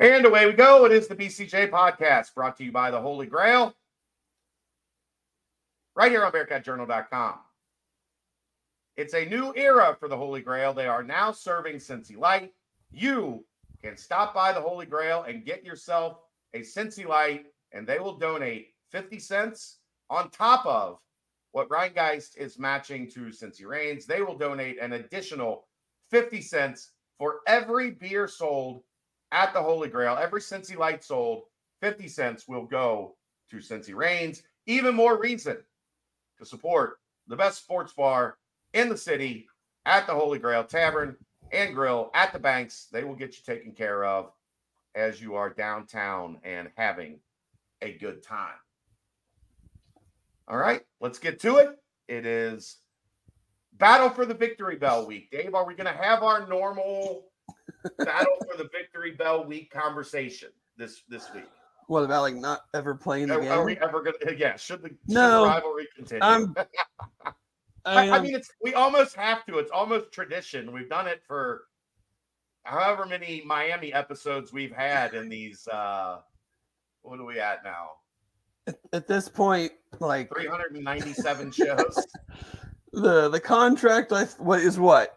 And away we go. It is the BCJ podcast brought to you by the Holy Grail. Right here on BearcatJournal.com. It's a new era for the Holy Grail. They are now serving Cincy Light. You can stop by the Holy Grail and get yourself a Cincy Light, and they will donate 50 cents on top of what Rhinegeist is matching to Cincy Reigns. They will donate an additional 50 cents for every beer sold at the Holy Grail. Every Cincy Light sold, 50 cents will go to Cincy Reigns. Even more reason to support the best sports bar in the city at the Holy Grail Tavern and Grill at the Banks. They will get you taken care of as you are downtown and having a good time. All right, let's get to it. It is Battle for the Victory Bell week. Dave, are we going to have our normal Battle for the Victory Bell week conversation this this week? What about like not ever playing the Are, game? are we ever going to? Yeah, should the, should No. the rivalry continue? I'm- I, I mean, it's we almost have to. It's almost tradition. We've done it for however many Miami episodes we've had in these. uh What are we at now? at this point, like 397 shows. the the contract, I what is what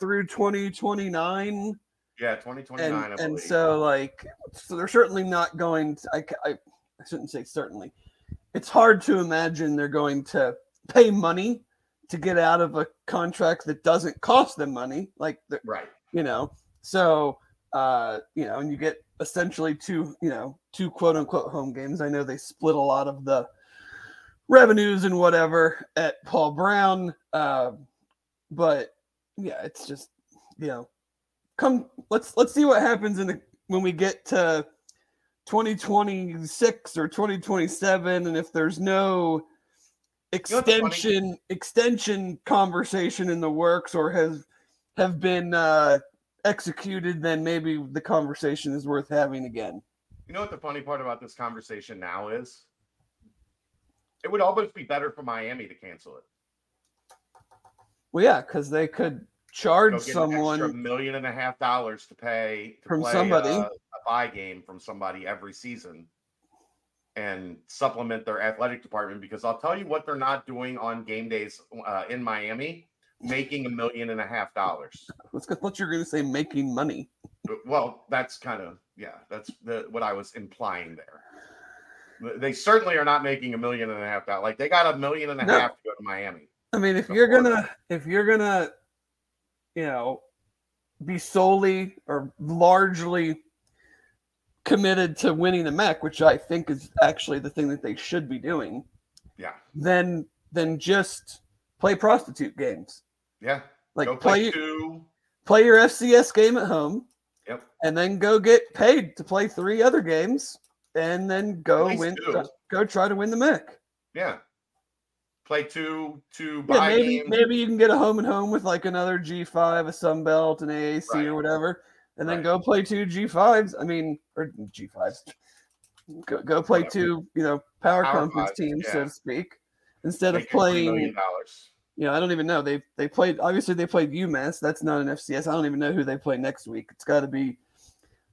through twenty twenty nine, Yeah, 2029. and and so like so they're certainly not going. To, I, I I shouldn't say certainly. It's hard to imagine they're going to pay money to get out of a contract that doesn't cost them money. Like the, right. you know so uh you know and you get essentially two you know two quote unquote home games i know they split a lot of the revenues and whatever at paul brown uh, but yeah it's just you know come let's let's see what happens in the when we get to 2026 or 2027 and if there's no what's funny? extension extension conversation in the works or has have been uh executed then maybe the conversation is worth having again You know what the funny part about this conversation now is? It would almost be better for Miami to cancel it. well yeah because they could charge someone a million and a half dollars to pay to From play somebody. A, a buy game from somebody every season and supplement their athletic department because I'll tell you what they're not doing on game days uh, in Miami, making a million and a half dollars. let's what you're going to say making money Well, that's kind of yeah, that's the what I was implying there. They certainly are not making a million and a half dollars. Like they got a million and a half No. to go to Miami. i mean if you're gonna if you're gonna you know be solely or largely committed to winning the MAC which i think is actually the thing that they should be doing Yeah, then then just play prostitute games yeah. like go play play two. play your FCS game at home, Yep. and then go get paid to play three other games, and then go win. Go try to win the MAC. Yeah. Play two two Yeah, maybe games. maybe you can get a home and home with like another G five, a Sun Belt, an AAC Right. or whatever, and then Right. go play two G fives. I mean, or G fives. Go, go play Whatever. two, you know, power, Power conference teams, so to speak, instead of Make $3 playing dollars. you know, I don't even know. They they played obviously they played UMass. That's not an FCS. I don't even know who they play next week. It's got to be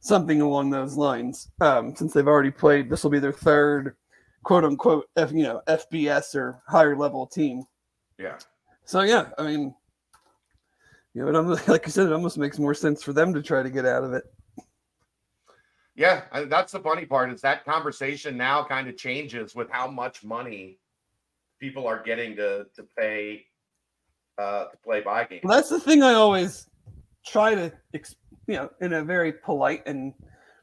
something along those lines. Um, since they've already played, this will be their third quote unquote F, you know FBS or higher level team. Yeah. So yeah, I mean, you know, it almost, like you said, it almost makes more sense for them to try to get out of it. Yeah, that's the funny part is that conversation now kind of changes with how much money people are getting to to pay uh to play buy games. Well, that's the thing I always try to, you know, in a very polite and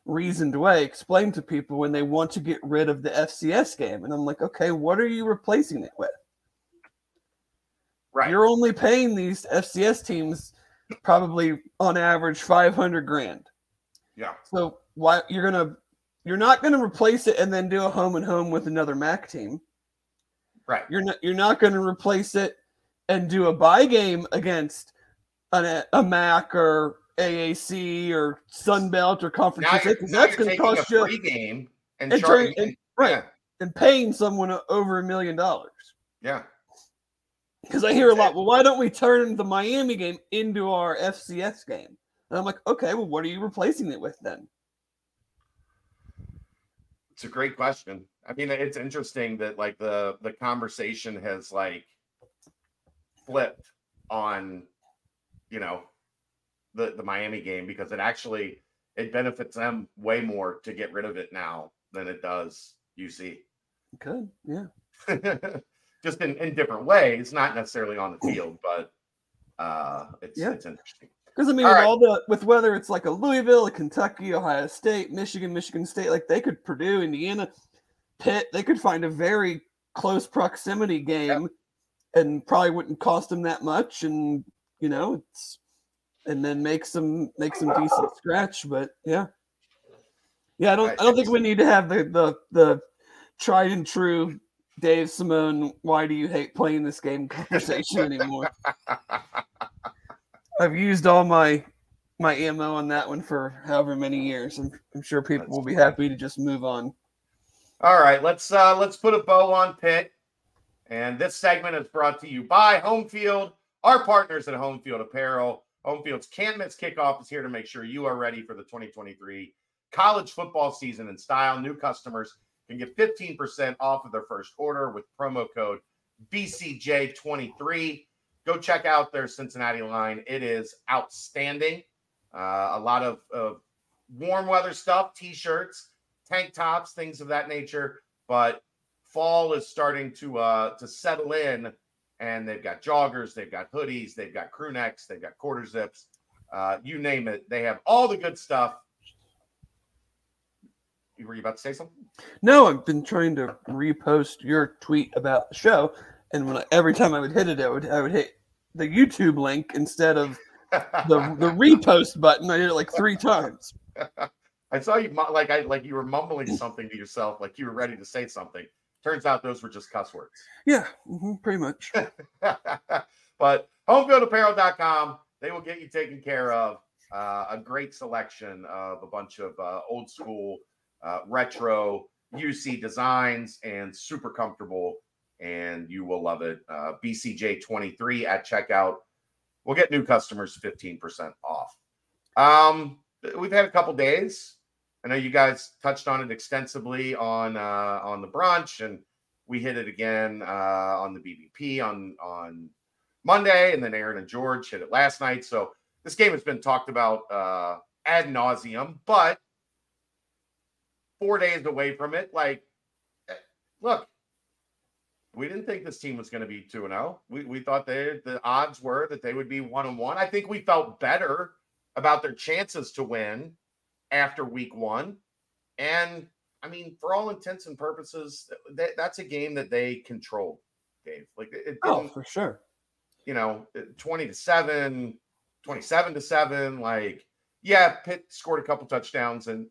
reasoned way, explain to people when they want to get rid of the FCS game. And I'm like, okay, what are you replacing it with? Right. You're only paying these FCS teams probably on average 500 grand. yeah. So why you're gonna you're not gonna replace it and then do a home and home with another MAC team. Right. You're not you're not gonna replace it and do a buy game against an, a MAC or AAC or Sun Belt or Conference Now USA, you're, 'cause now that's going to cost a you free game and, and charging and- right. Yeah. and paying someone over a million dollars. yeah. Because I hear a lot, well, why don't we turn the Miami game into our FCS game? And I'm like, okay, well, what are you replacing it with then? It's a great question. I mean, it's interesting that like the the conversation has like flipped on, you know, the the Miami game because it actually it benefits them way more to get rid of it now than it does UC. Good, yeah. Just in, in different ways, not necessarily on the field, but uh it's Yeah. it's interesting. Because I mean, All with right. all the with whether it's like a Louisville, a Kentucky, Ohio State, Michigan, Michigan State, like they could Purdue, Indiana, Pitt, they could find a very close proximity game, and probably wouldn't cost them that much, and you know, it's and then make some make some decent scratch. But yeah, yeah, I don't I don't think we need to have the the the tried and true Dave Simone. Why do you hate playing this game conversation anymore? I've used all my my ammo on that one for however many years. I'm, I'm sure people That's will be happy to just move on. All right, let's uh let's put a bow on Pitt. And this segment is brought to you by Home Field, our partners at Home Field Apparel. Home Field's can't miss kickoff is here to make sure you are ready for the 2023 college football season in style. New customers can get 15% off of their first order with promo code BCJ23. Go check out their Cincinnati line. It is outstanding. Uh, a lot of, of warm weather stuff, t-shirts, tank tops, things of that nature. But fall is starting to uh to settle in, and they've got joggers, they've got hoodies, they've got crew necks, they've got quarter zips, uh, you name it. They have all the good stuff. You were you about to say something? No, I've been trying to repost your tweet about the show, and when I, every time I would hit it, I would I would hit the YouTube link instead of the the repost button. I did it like three times. I saw you like I like you were mumbling something to yourself, like you were ready to say something. Turns out those were just cuss words. Yeah, mhm, pretty much. but homefieldapparel.com, they will get you taken care of. Uh, a great selection of a bunch of uh, old school, uh, retro UC designs and super comfortable. And you will love it. Uh, BCJ23 at checkout. We'll get new customers 15% off. Um, we've had a couple days. I know you guys touched on it extensively on uh, on the brunch, and we hit it again uh, on the BBP on on Monday, and then Aaron and George hit it last night. So this game has been talked about uh, ad nauseum, but four days away from it, like, eh, look, we didn't think this team was going to be two and zero. We we thought they the odds were that they would be one and one. I think we felt better about their chances to win after week one, and I mean, for all intents and purposes, that, that's a game that they controlled, Dave. Like it, Oh, for sure. you know, 20 to 7, 27 to 7. Like, yeah, Pitt scored a couple touchdowns and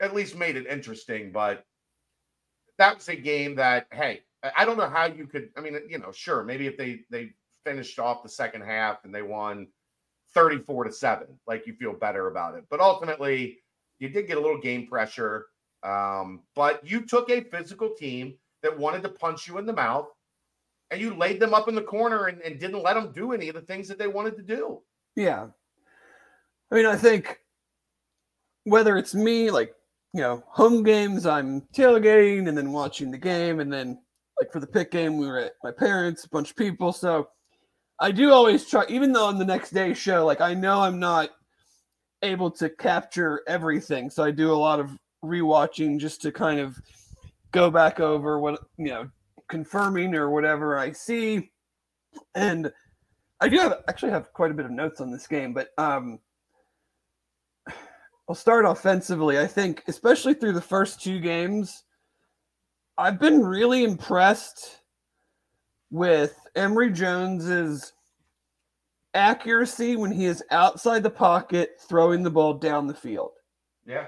at least made it interesting, but that was a game that, hey, I- I don't know how you could. I mean, you know, sure, maybe if they they finished off the second half and they won 34 to 7, like you feel better about it. But ultimately, you did get a little game pressure. Um, but you took a physical team that wanted to punch you in the mouth and you laid them up in the corner and, and didn't let them do any of the things that they wanted to do. Yeah. I mean, I think whether it's me, like, you know, home games, I'm tailgating and then watching the game. And then, like, for the pick game, we were at my parents, a bunch of people. So I do always try, even though on the next day show, like, I know I'm not able to capture everything. So I do a lot of rewatching just to kind of go back over what, you know, confirming or whatever I see. And I do have actually have quite a bit of notes on this game, but um I'll start offensively. I think, especially through the first two games, I've been really impressed with Emory Jones's accuracy when he is outside the pocket throwing the ball down the field. Yeah.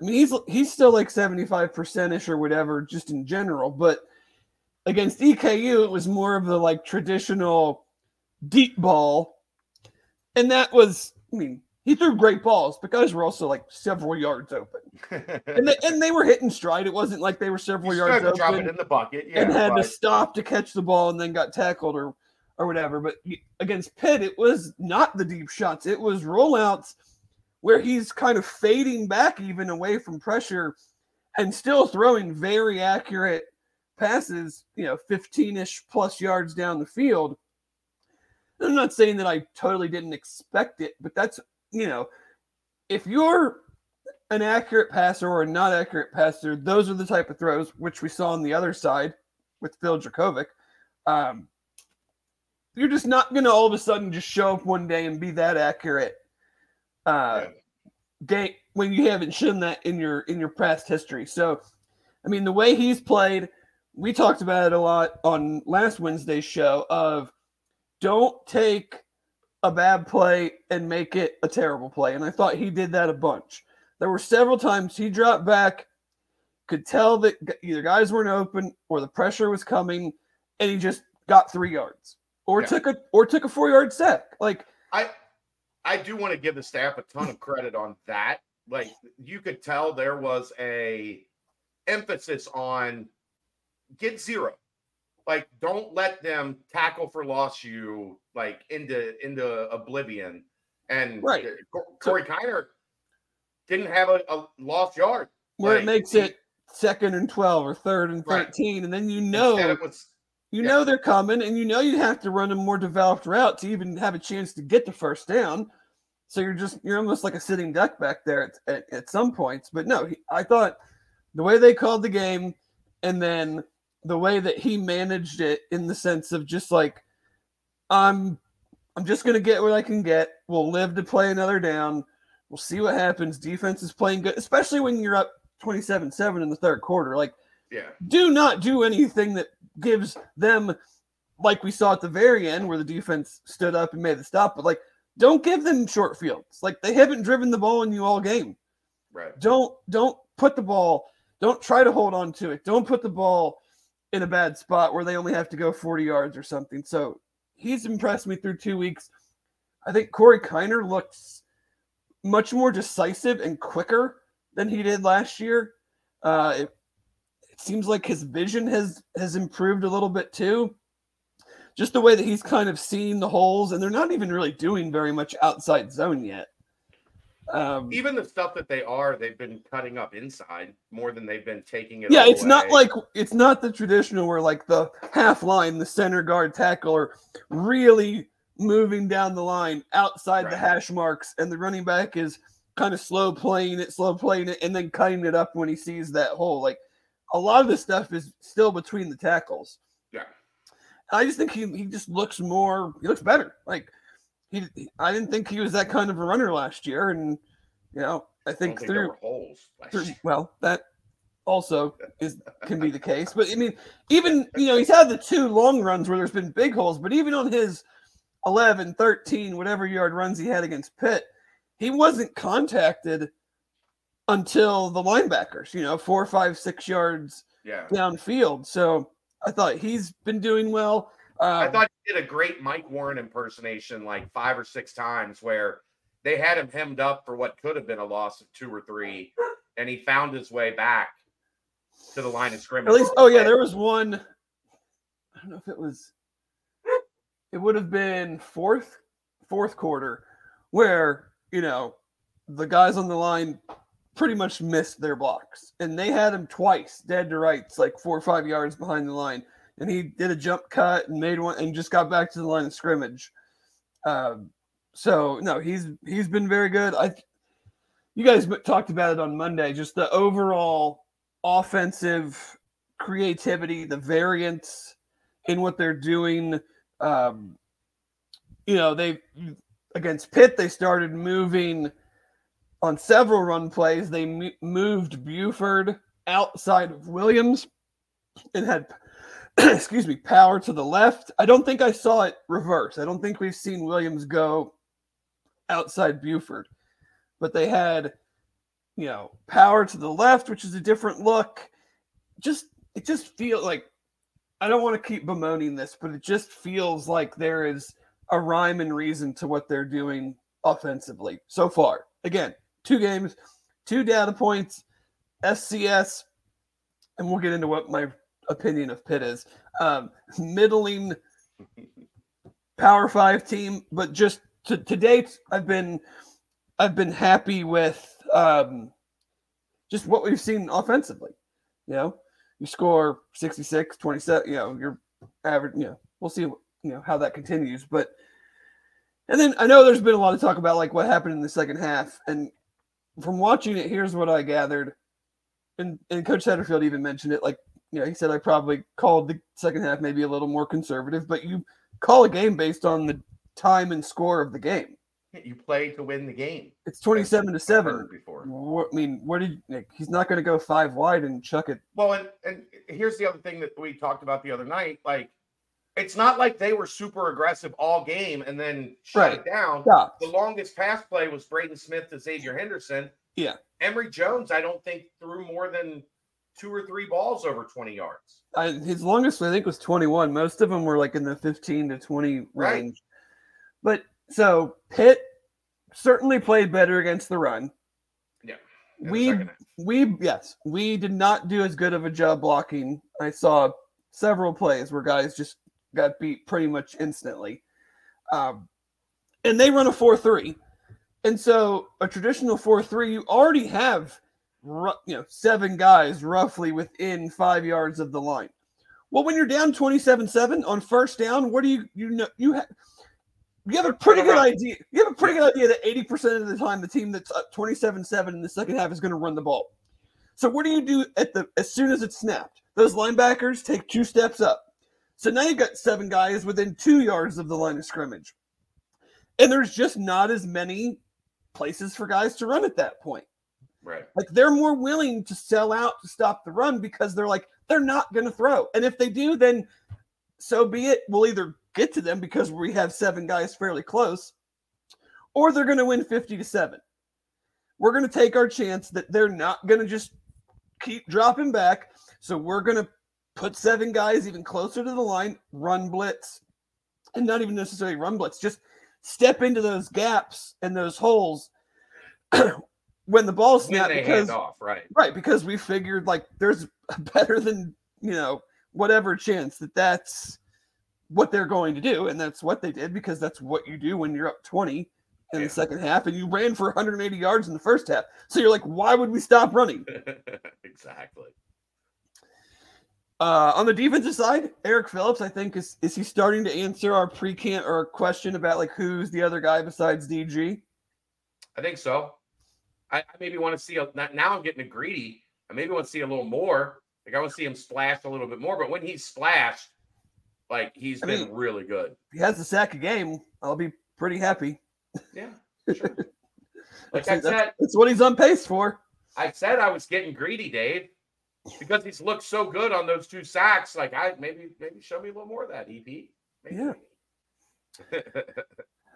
I mean, he's he's still like 75% ish or whatever, just in general. But against EKU, it was more of the like traditional deep ball. And that was, I mean, he threw great balls, but guys were also like several yards open. And they, and they were hitting stride. It wasn't like they were several you yards started to drop it open in the bucket. Yeah. and had to stop to catch the ball and then got tackled or or whatever. But against Pitt, it was not the deep shots. It was rollouts where he's kind of fading back even away from pressure and still throwing very accurate passes, you know, 15 ish plus yards down the field. I'm not saying that I totally didn't expect it, but that's, you know, if you're an accurate passer or a not accurate passer, those are the type of throws which we saw on the other side with Phil Jurkovec. Um, you're just not going to all of a sudden just show up one day and be that accurate. Uh, game when you haven't shown that in your in your past history. So, I mean, the way he's played, we talked about it a lot on last Wednesday's show. Of don't take a bad play and make it a terrible play, and I thought he did that a bunch. There were several times he dropped back, could tell that either guys weren't open or the pressure was coming, and he just got three yards or Yeah. took a or took a four yard sack. Like I I do want to give the staff a ton of credit on that. Like you could tell there was a emphasis on get zero. Like don't let them tackle for loss you like into into oblivion. And Right. Co- Corey Kiner didn't have a, a lost yard. where Like, it makes it second and 12 or third and Right. 13 and then you know was you yeah. know they're coming and you know you have to run a more developed route to even have a chance to get the first down so you're just you're almost like a sitting duck back there at, at, at some points but no he, i thought the way they called the game and then the way that he managed it in the sense of just like i'm i'm just going to get what i can get. We'll live to play another down. We'll see what happens. Defense is playing good especially when you're up 27-7 in the third quarter. Like yeah. do not do anything that gives them like we saw at the very end where the defense stood up and made the stop but like don't give them short fields. Like they haven't driven the ball in you all game. Right. don't don't put the ball don't try to hold on to it. Don't put the ball in a bad spot where they only have to go 40 yards or something. So he's impressed me through two weeks. I think corey kiner looks much more decisive and quicker than he did last year. Uh, it, it seems like his vision has has improved a little bit too. Just the way that he's kind of seeing the holes and they're not even really doing very much outside zone yet um, Even the stuff that they are, they've been cutting up inside more than they've been taking it. yeah it's not like it's not the traditional where like the half line the center guard tackle are really moving down the line outside the hash marks and the running back is kind of slow playing it slow playing it and then cutting it up when he sees that hole like a lot of this stuff is still between the tackles Yeah. i just think he, he just looks more he looks better like he i didn't think he was that kind of a runner last year and you know i I don't think think through there were holes. through- well, that also is can be the case. But I mean, even you know, he's had the two long runs where there's been big holes, but even on his 11, 13, whatever yard runs he had against Pitt, he wasn't contacted until the linebackers, you know, four, five, six yards Yeah. downfield. So I thought he's been doing well. Um, I thought he did a great Mike Warren impersonation like five or six times where they had him hemmed up for what could have been a loss of two or three, and he found his way back to the line of scrimmage. At least, oh yeah, there was one. I don't know if it was. It would have been fourth, fourth quarter, where you know the guys on the line pretty much missed their blocks, and they had him twice, dead to rights, like four or five yards behind the line, and he did a jump cut and made one, and just got back to the line of scrimmage. Um, so no, he's he's been very good. I, you guys talked about it on Monday, just the overall offensive creativity, the variance in what they're doing. Um, you know, they against Pitt, they started moving on several run plays. They mo- moved Buford outside of Williams and had, excuse me, power to the left. I don't think I saw it reverse. I don't think we've seen Williams go outside Buford, but they had you know, power to the left, which is a different look. Just it just feels like I don't want to keep bemoaning this, but it just feels like there is a rhyme and reason to what they're doing offensively so far. Again, two games, two data points, SCS, and we'll get into what my opinion of Pitt is. Um, middling Power Five team, but just to, to date, I've been I've been happy with um, just what we've seen offensively. You know, you score 66, 27, you know, your average, you know, we'll see, you know, how that continues. But, and then I know there's been a lot of talk about like what happened in the second half. And from watching it, here's what I gathered. And, and Coach Satterfield even mentioned it. Like, you know, he said I probably called the second half maybe a little more conservative, but you call a game based on the time and score of the game. You play to win the game. It's 27 to 7. Before. What, I mean, what did like, he's not going to go five wide and chuck it? Well, and, and here's the other thing that we talked about the other night. Like, it's not like they were super aggressive all game and then shut Right. it down. Stop. The longest pass play was Braden Smith to Xavier Henderson. Yeah. Emory Jones, I don't think threw more than two or three balls over 20 yards. I, his longest, I think, was 21. Most of them were like in the 15 to 20 Right. range. But so Pitt certainly played better against the run. the We we yes, we did not do as good of a job blocking. I saw several plays where guys just got beat pretty much instantly. Um, and they run a 4-3. And so a traditional 4-3 you already have you know, seven guys roughly within 5 yards of the line. Well, when you're down 27-7 on first down, what do you you know you have you have a pretty good idea. You have a pretty good idea that 80% of the time the team that's up 27-7 in the second half is going to run the ball. So what do you do at the as soon as it's snapped? Those linebackers take two steps up. So now you've got seven guys within two yards of the line of scrimmage. And there's just not as many places for guys to run at that point. Right. Like they're more willing to sell out to stop the run because they're like, they're not going to throw. And if they do, then so be it. We'll either get to them because we have seven guys fairly close, or they're going to win 50 to 7. We're going to take our chance that they're not going to just keep dropping back. So we're going to put seven guys even closer to the line, run blitz, and not even necessarily run blitz, just step into those gaps and those holes when the ball's snapped because off, right. Right, because we figured like there's a better than you know whatever chance that that's what they're going to do, and that's what they did because that's what you do when you're up 20 in Yeah. the second half, and you ran for 180 yards in the first half. So you're like, why would we stop running? exactly. Uh, on the defensive side, Eric Phillips, I think is is he starting to answer our pre-camp or question about like who's the other guy besides DG? I think so. I, I maybe want to see a now I'm getting a greedy. I maybe want to see a little more. Like I want to see him splash a little bit more. But when he's splashed, like he's I been mean- really good. If he has a sack a game, I'll be pretty happy. Yeah. Sure. like That's, I said, that's what he's on pace for. I said I was getting greedy, Dave, because he's looked so good on those two sacks. Like I maybe maybe show me a little more of that, EP. Maybe. Yeah.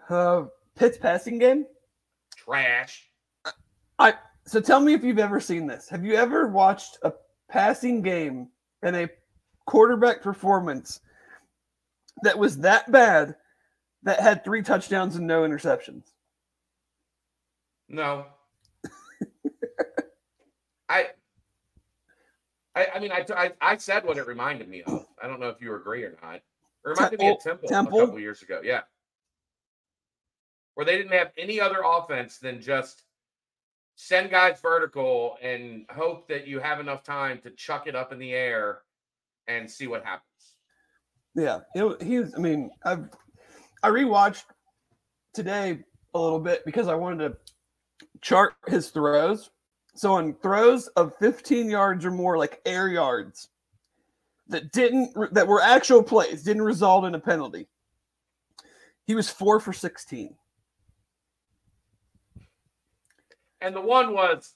Uh, Pitt's passing game. Trash. So tell me if you've ever seen this. Have you ever watched a passing game and a quarterback performance that was that bad that had three touchdowns and no interceptions? No. I, I, I mean, I, I, I said what it reminded me of. I don't know if you agree or not. It reminded me of Temple, Temple? a couple years ago. Yeah. Where they didn't have any other offense than just send guys vertical and hope that you have enough time to chuck it up in the air and see what happens. Yeah, he was. I mean, I've I rewatched today a little bit because I wanted to chart his throws. So on throws of 15 yards or more, like air yards, that didn't that were actual plays, didn't result in a penalty. He was four for 16. And the one was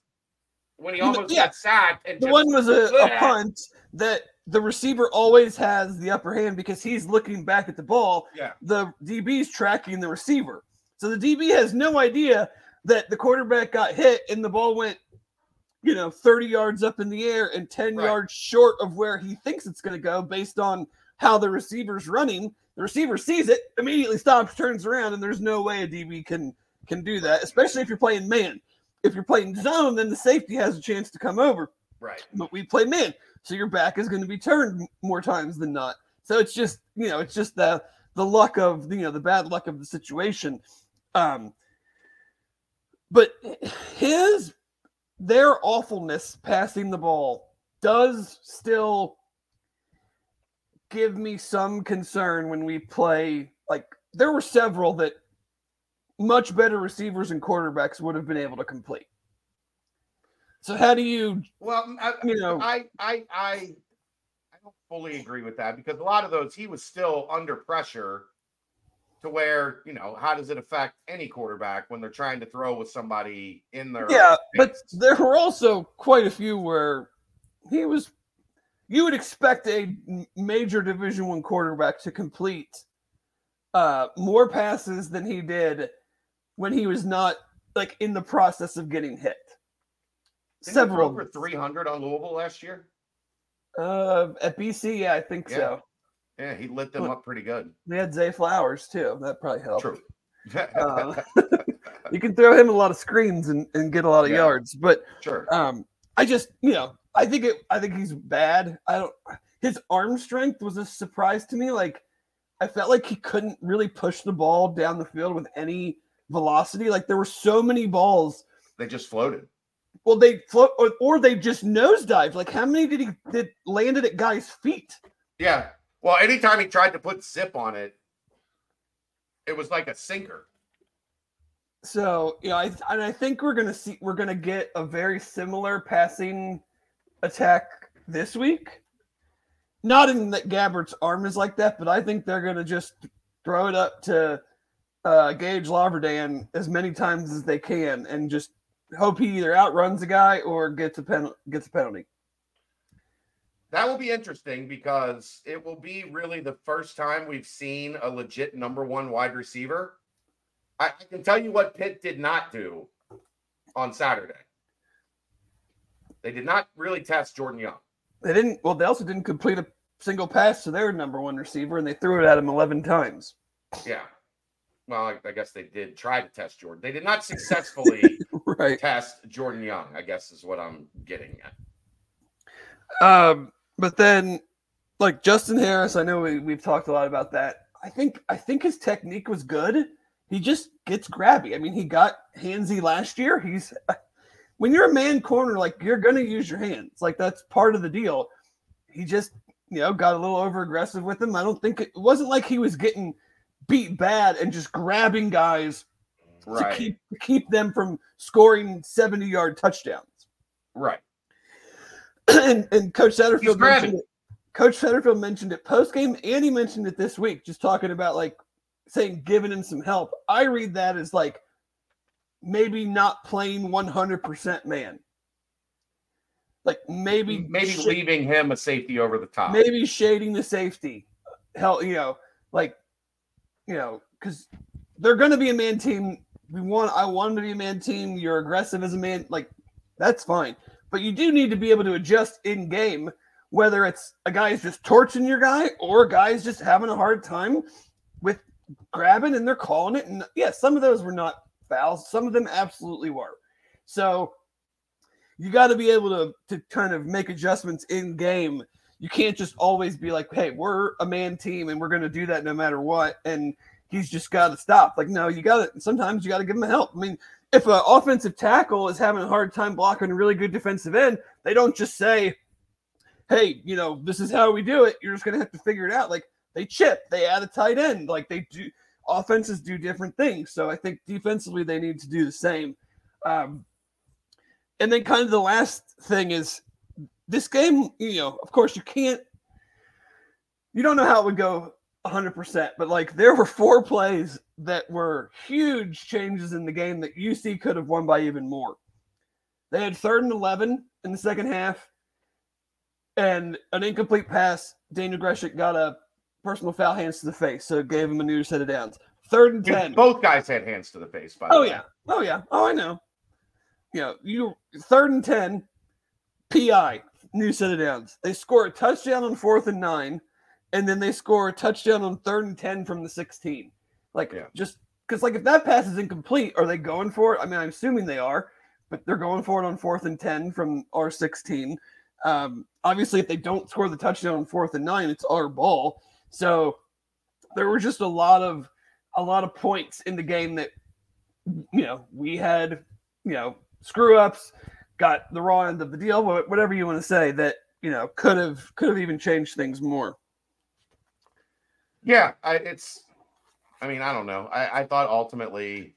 when he almost yeah. got sacked and The one was a, a punt that the receiver always has the upper hand because he's looking back at the ball. Yeah. The DB's tracking the receiver. So the DB has no idea that the quarterback got hit and the ball went, you know, 30 yards up in the air and 10 Right. yards short of where he thinks it's going to go based on how the receiver's running. The receiver sees it, immediately stops, turns around, and there's no way a DB can can do that, especially if you're playing man. If you're playing zone, then the safety has a chance to come over right. but we play man, so your back is going to be turned more times than not. So it's just you know it's just the the luck of you know the bad luck of the situation. Um, but his their awfulness passing the ball does still give me some concern when we play. Like there were several that much better receivers and quarterbacks would have been able to complete. So how do you? Well, I, you know, I I I I don't fully agree with that because a lot of those he was still under pressure to where you know how does it affect any quarterback when they're trying to throw with somebody in their yeah but there were also quite a few where he was you would expect a major division one quarterback to complete uh more passes than he did when he was not like in the process of getting hit Didn't several over 300 on louisville last year uh at bc yeah i think yeah. so yeah, he lit them up pretty good. They had Zay Flowers too. That probably helped. True. uh, you can throw him a lot of screens and, and get a lot of yeah. yards, but sure. Um, I just you know I think it. I think he's bad. I don't. His arm strength was a surprise to me. Like I felt like he couldn't really push the ball down the field with any velocity. Like there were so many balls. They just floated. Well, they float or, or they just nosedived. Like how many did he did landed at guys' feet? Yeah, well, anytime he tried to put zip on it, it was like a sinker. So, you know, I and I think we're gonna see we're gonna get a very similar passing attack this week. Not in that Gabbert's arm is like that, but I think they're gonna just throw it up to uh, Gage Larvadain as many times as they can, and just hope he either outruns a guy or gets a pen gets a penalty that will be interesting because it will be really the first time we've seen a legit number one wide receiver. I, I can tell you what Pitt did not do on Saturday. They did not really test Jordan Young. They didn't. Well, they also didn't complete a single pass to their number one receiver, and they threw it at him eleven times. Yeah. Well, I, I guess they did try to test Jordan. They did not successfully right. test Jordan Young. I guess is what I'm getting at. Um, but then, like Justin Harris, I know we, we've talked a lot about that. I think I think his technique was good. He just gets grabby. I mean, he got handsy last year. He's when you're a man corner, like you're gonna use your hands. Like that's part of the deal. He just, you know, got a little over aggressive with him. I don't think it, it wasn't like he was getting beat bad and just grabbing guys right. to keep to keep them from scoring 70 yard touchdowns. Right. and, and Coach Satterfield mentioned it. Coach Satterfield mentioned it post game, and he mentioned it this week, just talking about like saying giving him some help. I read that as like maybe not playing 100% man. Like maybe maybe sh- leaving him a safety over the top. Maybe shading the safety. Hell, you know, like you know, because they're going to be a man team. We want. I want them to be a man team. You're aggressive as a man. Like that's fine but you do need to be able to adjust in game, whether it's a guy is just torching your guy or guy's just having a hard time with grabbing and they're calling it. And yeah, some of those were not fouls, some of them absolutely were. So you got to be able to to kind of make adjustments in game. You can't just always be like, "Hey, we're a man team and we're going to do that no matter what." And he's just got to stop. Like, no, you got to. Sometimes you got to give him help. I mean, if an offensive tackle is having a hard time blocking a really good defensive end, they don't just say, "Hey, you know, this is how we do it." You're just gonna have to figure it out. Like they chip, they add a tight end, like they do. Offenses do different things, so I think defensively they need to do the same. Um, and then, kind of the last thing is this game. You know, of course, you can't. You don't know how it would go 100%. But like there were four plays that were huge changes in the game that UC could have won by even more. They had third and 11 in the second half and an incomplete pass. Daniel Grzesiak got a personal foul hands to the face, so it gave him a new set of downs. Third and 10. Both guys had hands to the face, by Oh, way. yeah. Oh, yeah. Oh, I know. You know, you third and 10, PI, new set of downs. They score a touchdown on fourth and nine and then they score a touchdown on third and 10 from the 16. Like, yeah. just because, like, if that pass is incomplete, are they going for it? I mean, I'm assuming they are, but they're going for it on fourth and 10 from our 16. Um, obviously, if they don't score the touchdown on fourth and nine, it's our ball. So there were just a lot of a lot of points in the game that you know we had you know screw ups got the raw end of the deal, whatever you want to say, that you know could have could have even changed things more. Yeah, I, it's. I mean, I don't know. I, I thought ultimately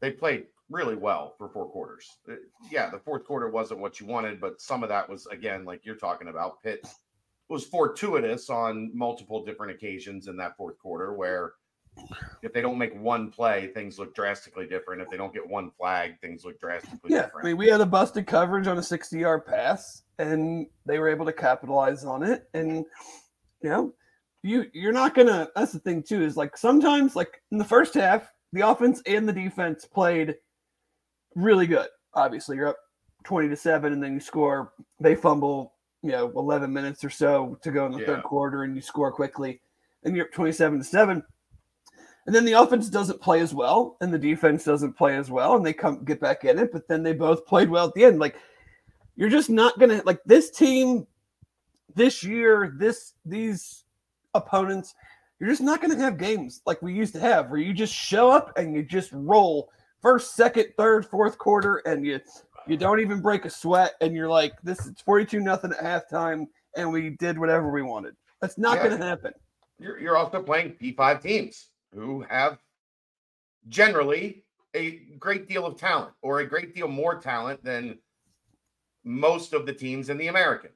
they played really well for four quarters. Uh, Yeah, the fourth quarter wasn't what you wanted, but some of that was again, like you're talking about, Pitt was fortuitous on multiple different occasions in that fourth quarter where if they don't make one play, things look drastically different. If they don't get one flag, things look drastically Yeah, different. I mean, we had a busted coverage on a 60 yard pass, and they were able to capitalize on it. And you know, you you're not gonna. That's the thing too. Is like sometimes, like in the first half, the offense and the defense played really good. Obviously, you're up 20 to seven, and then you score. They fumble, you know, 11 minutes or so to go in the Yeah. third quarter, and you score quickly, and you're up 27 to seven. And then the offense doesn't play as well, and the defense doesn't play as well, and they come get back in it. But then they both played well at the end. Like you're just not gonna like this team this year. This these opponents, you're just not gonna have games like we used to have, where you just show up and you just roll first, second, third, fourth quarter, and you you don't even break a sweat, and you're like, this is 42 nothing at halftime, and we did whatever we wanted. That's not Yeah. gonna happen. you're, you're also playing P5 teams who have generally a great deal of talent or a great deal more talent than most of the teams in the American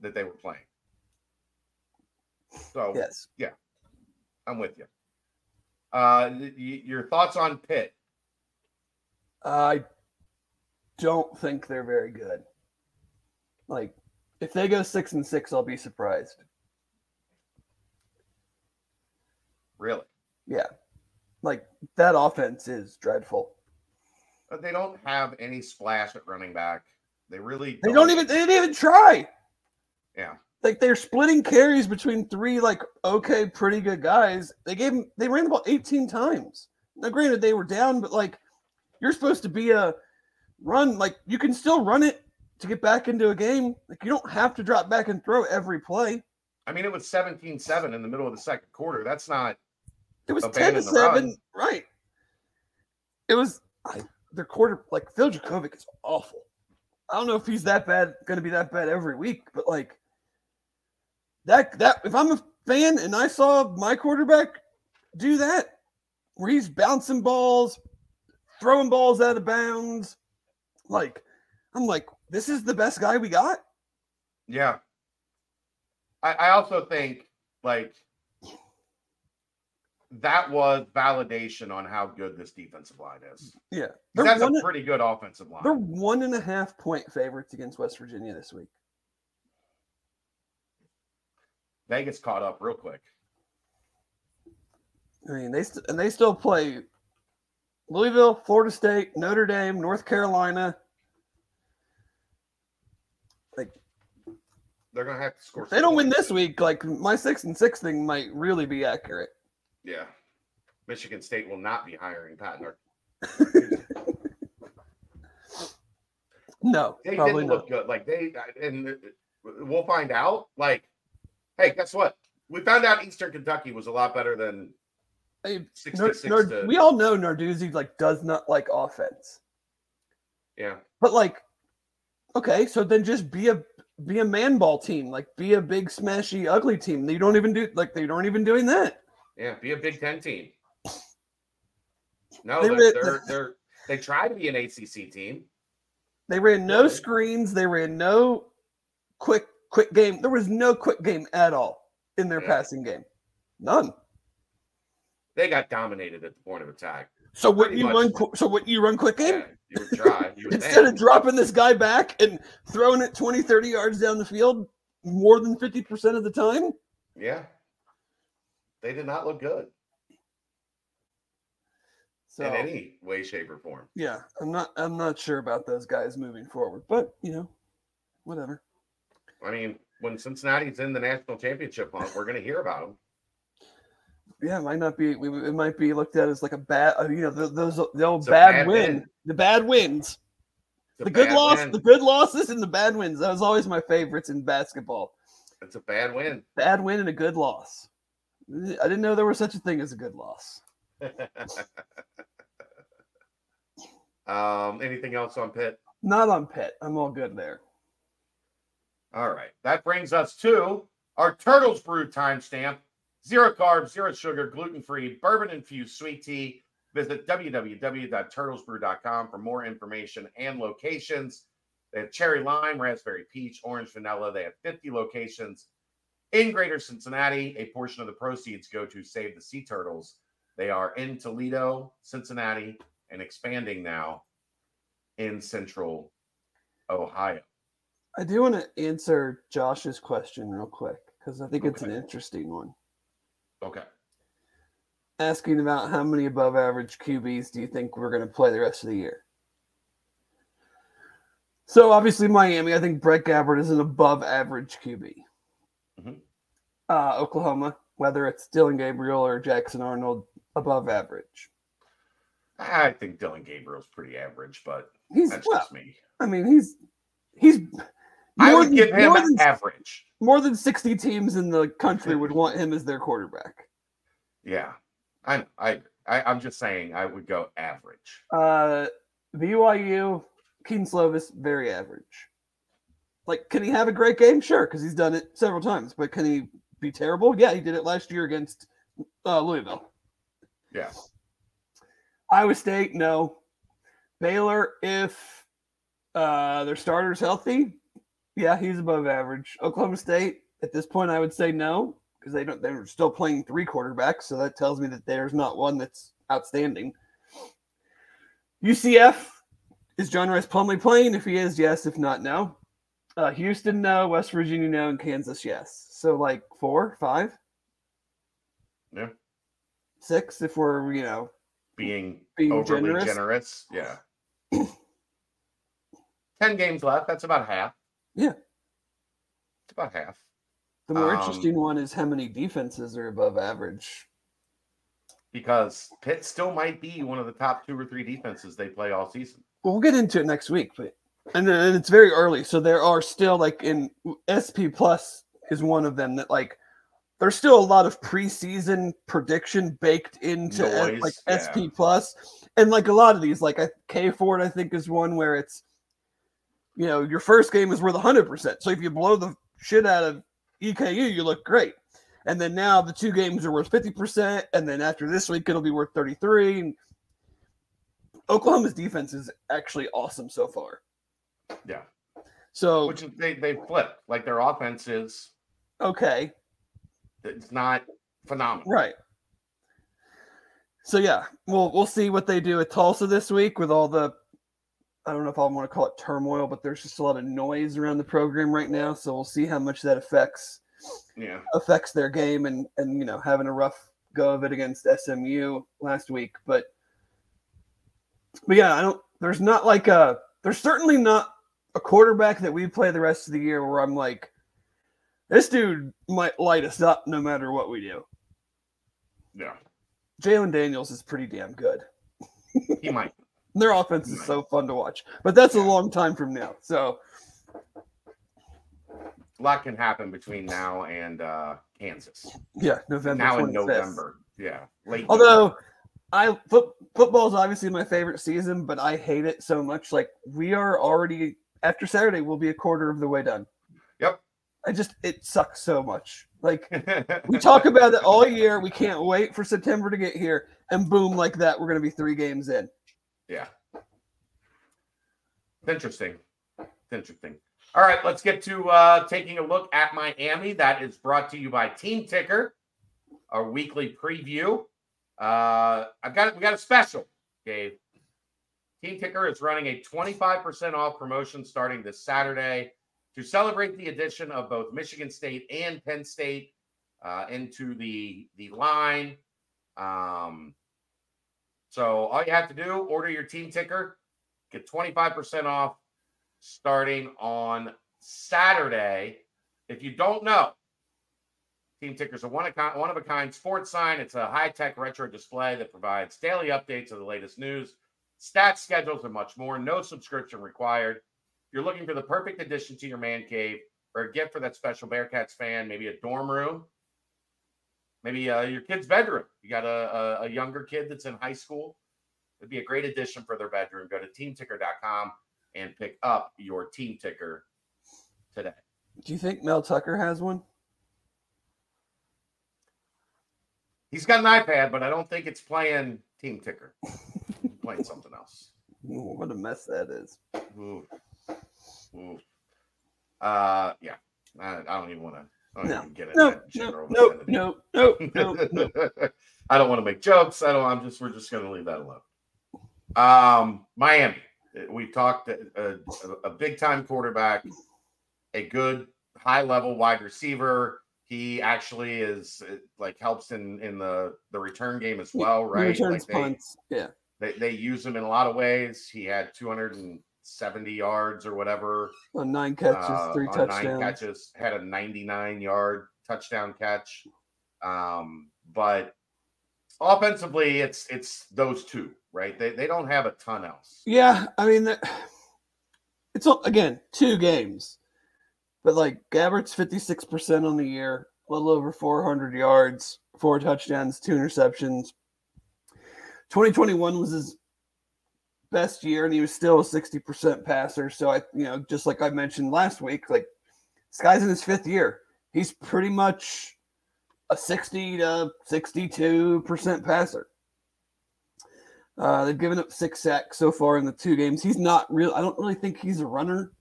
that they were playing. So Yes. Yeah, I'm with you. Uh, y- your thoughts on Pitt? I don't think they're very good. Like, if they go six and six, I'll be surprised. Really? Yeah. Like, that offense is dreadful. Uh, They don't have any splash at running back. They really They don't even, they didn't even try. Yeah. Like, they're splitting carries between three, like, okay, pretty good guys. They gave them, they ran the ball 18 times. Now, granted, they were down, but like, you're supposed to be a run, like, you can still run it to get back into a game. Like, you don't have to drop back and throw every play. I mean, it was 17 7 in the middle of the second quarter. That's not, It was ten to seven, right? It was I, their quarter. Like Phil Jurkovec is awful. I don't know if he's that bad, going to be that bad every week, but like that that if I'm a fan and I saw my quarterback do that, where he's bouncing balls, throwing balls out of bounds, like I'm like, this is the best guy we got. yeah. I, I also think, like, that was validation on how good this defensive line is. Yeah, they're That's a pretty good offensive line. they're one and a half point favorites against West Virginia this week. Vegas caught up real quick. I mean, they st- and they still play Louisville, Florida State, Notre Dame, North Carolina. Like They're gonna have to score. they don't win this week, like my six and six thing might really be accurate. Yeah. Michigan State will not be hiring Pat Nard. No, They probably didn't not. look good. Like they and we'll find out. Like, hey, guess what? We found out Eastern Kentucky was a lot better than Hey, Nar- 66 Nard- to we all know Narduzzi like does not like offense, yeah. but like, okay, so then just be a be a man ball team, like be a big smashy ugly team. You don't even do like they aren't even doing that. Yeah, be a Big Ten team. No, They they're, were- they're they're they try to be an ACC team. They ran no screens. They ran no quick quick game. There was no quick game at all in their Yeah. passing game. None. They got dominated at the point of attack. So what Pretty you run? qu- So what you run quick game Yeah, you would try. You would instead think. of dropping this guy back and throwing it 20, 30 yards down the field more than fifty percent of the time? yeah. They did not look good So in any way, shape, or form. yeah, I'm not. I'm not sure about those guys moving forward, but you know, whatever. I mean, when Cincinnati's in the national championship hunt, we're going to hear about them. Yeah, it might not be. It might be looked at as like a bad. uh, You know, th- those the old bad, bad win, win. the bad wins. A the good loss, win. the good losses, and the bad wins. That was always my favorites in basketball. It's a bad win. Bad win and a good loss. I didn't know there was such a thing as a good loss. um, anything else on Pitt? Not on Pitt. I'm all good there. All right. That brings us to our Turtles Brew timestamp. Zero carbs, zero sugar, gluten free, bourbon infused sweet tea. Visit www.turtlesbrew.com for more information and locations. They have cherry lime, raspberry peach, orange vanilla. They have 50 locations in greater Cincinnati. A portion of the proceeds go to Save the Sea Turtles. They are in Toledo, Cincinnati, and expanding now in central Ohio. I do want to answer Josh's question real quick because I think it's an interesting one. Okay. Asking about how many above average QBs do you think we're going to play the rest of the year? So obviously Miami, I think Brett Gabbert is an above average QB. Uh, Oklahoma, whether it's Dillon Gabriel or Jackson Arnold, above average. I think Dillon Gabriel's pretty average, but He's that's well, just me. I mean, he's he's I more would than- give him more than, average. more than 60 teams in the country would want him as their quarterback. Yeah. I I, I I'm just saying I would go average. Uh, BYU, Kedon Slovis, very average. Like, can he have a great game? Sure, because he's done it several times. But can he be terrible? Yeah, he did it last year against uh, Louisville. Yeah. Iowa State, no. Baylor, if uh, their starter's healthy, yeah, he's above average. Oklahoma State, at this point, I would say no because they don't. They're still playing three quarterbacks, so that tells me that there's not one that's outstanding. UCF is John Rhys Plumlee playing? If he is, yes. If not, no. Uh, Houston, no. West Virginia, no. And Kansas, yes. So like four, five, Yeah. six, if we're you know Being being overly generous. generous. Yeah. 10 games left. That's about half. Yeah. It's about half. The more Um, interesting one is how many defenses are above average. Because Pitt still might be one of the top two or three defenses they play all season. Well, we'll get into it next week, but and, then- and it's very early, so there are still like in SP Plus is one of them that like there's still a lot of preseason prediction baked into S- Noise, like yeah. SP Plus, and like a lot of these, like K Ford, I think is one where it's you know your first game is worth 100. percent So if you blow the shit out of EKU, you look great. And then now the two games are worth 50%. And then after this week, it'll be worth 33. And Oklahoma's defense is actually awesome so far. Yeah. So, Which is- they they flip. Like their offense is okay. it's not phenomenal. Right. So yeah, we'll we'll see what they do at Tulsa this week with all the I don't know if I want to call it turmoil, but there's just a lot of noise around the program right now. So we'll see how much that affects Yeah. affects their game and and you know having a rough go of it against SMU last week. But but yeah, I don't. There's not like a. There's certainly not a quarterback that we play the rest of the year where I'm like, this dude might light us up no matter what we do. Yeah. Jalon Daniels is pretty damn good. He might. Their offense is so fun to watch, but that's a long time from now. So A lot can happen between now and uh Kansas. yeah, November. now in November. Yeah. Late Although I foot, football is obviously my favorite season, but I hate it so much. Like we are already after Saturday, we'll be a quarter of the way done. Yep. I just it sucks so much. Like we talk about it all year. We can't wait for September to get here, and boom, like that, we're gonna be three games in. Yeah. Interesting. Interesting. All right, let's get to uh, taking a look at Miami. That is brought to you by Team Ticker, our weekly preview. Uh, I've got we got a special, Dave. Team Ticker is running a 25% off promotion starting this Saturday to celebrate the addition of both Michigan State and Penn State uh, into the the line. Um, so all you have to do, order your team ticker, get 25% off starting on Saturday. If you don't know, Team Ticker's a one one of a kind sports sign. It's a high tech retro display that provides daily updates of the latest news, stats, schedules, and much more. No subscription required. If you're looking for the perfect addition to your man cave or a gift for that special Bearcats fan, maybe a dorm room, maybe uh, your kid's bedroom. You got a, a, a younger kid that's in high school. It'd be a great addition for their bedroom. Go to teamticker.com and pick up your team ticker today. Do you think Mel Tucker has one? He's got an iPad, but I don't think it's playing Team Ticker. playing something else. Ooh, what a mess that is. Ooh. Ooh. Uh, yeah. I, I don't even want to. No. get it. No, no, no. I don't want to make jokes. I don't. I'm just. We're just going to leave that alone. Um, Miami. We talked uh, a, a big time quarterback, a good high level wide receiver. He actually is like helps in in the the return game as well, He right? returns Like they, punts. Yeah. They they use him in a lot of ways. He had 270 yards or whatever On nine catches, uh, three on nine touchdowns. catches, had a 99 yard touchdown catch. Um, but offensively, it's it's those two, right? They they don't have a ton else. Yeah, I mean, it's all- again two games, but like Gabbert's fifty six percent on the year, a little over four hundred yards, four touchdowns, two interceptions. Twenty twenty one was his best year, and he was still a sixty percent passer. So I, you know, just like I mentioned last week, like this guy's in his fifth year. He's pretty much a sixty to sixty two percent passer. Uh, they've given up six sacks so far in the two games. He's not real. I don't really think he's a runner.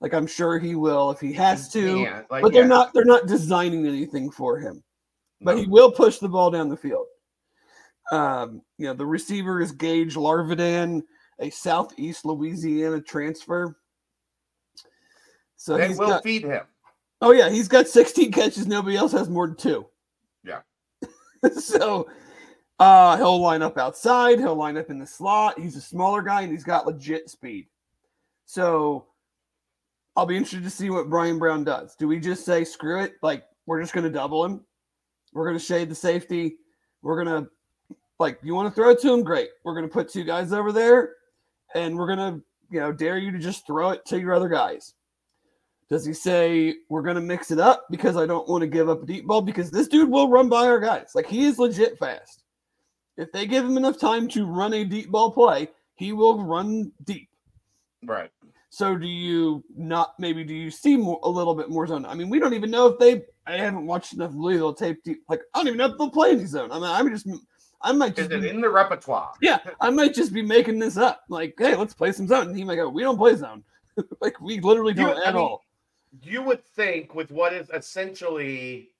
Like I'm sure he will if he has to, Yeah, like, but they're yeah, not. They're not designing anything for him. But no. he will push the ball down the field. Um, you know, the receiver is Gage Larvadain, a Southeast Louisiana transfer. So they he's will got, feed him. Oh yeah, he's got 16 catches. Nobody else has more than two. Yeah. so uh he'll line up outside, he'll line up in the slot. He's a smaller guy and he's got legit speed. So I'll be interested to see what Brian Brown does. Do we just say screw it? Like we're just gonna double him? We're gonna shade the safety. We're gonna like you want to throw it to him? Great. We're gonna put two guys over there and we're gonna, you know, dare you to just throw it to your other guys. Does he say we're going to mix it up because I don't want to give up a deep ball? Because this dude will run by our guys. Like he is legit fast. If they give him enough time to run a deep ball play, he will run deep. Right. So do you not maybe do you see more a little bit more zone? I mean, we don't even know if they I haven't watched enough Louisville tape deep. Like I don't even know if they'll play any zone. I mean, I'm just I might Is just it be, in the repertoire? yeah, I might just be making this up. Like, hey, let's play some zone. And he might go, we don't play zone. like we literally don't I at mean, all. You would think with what is essentially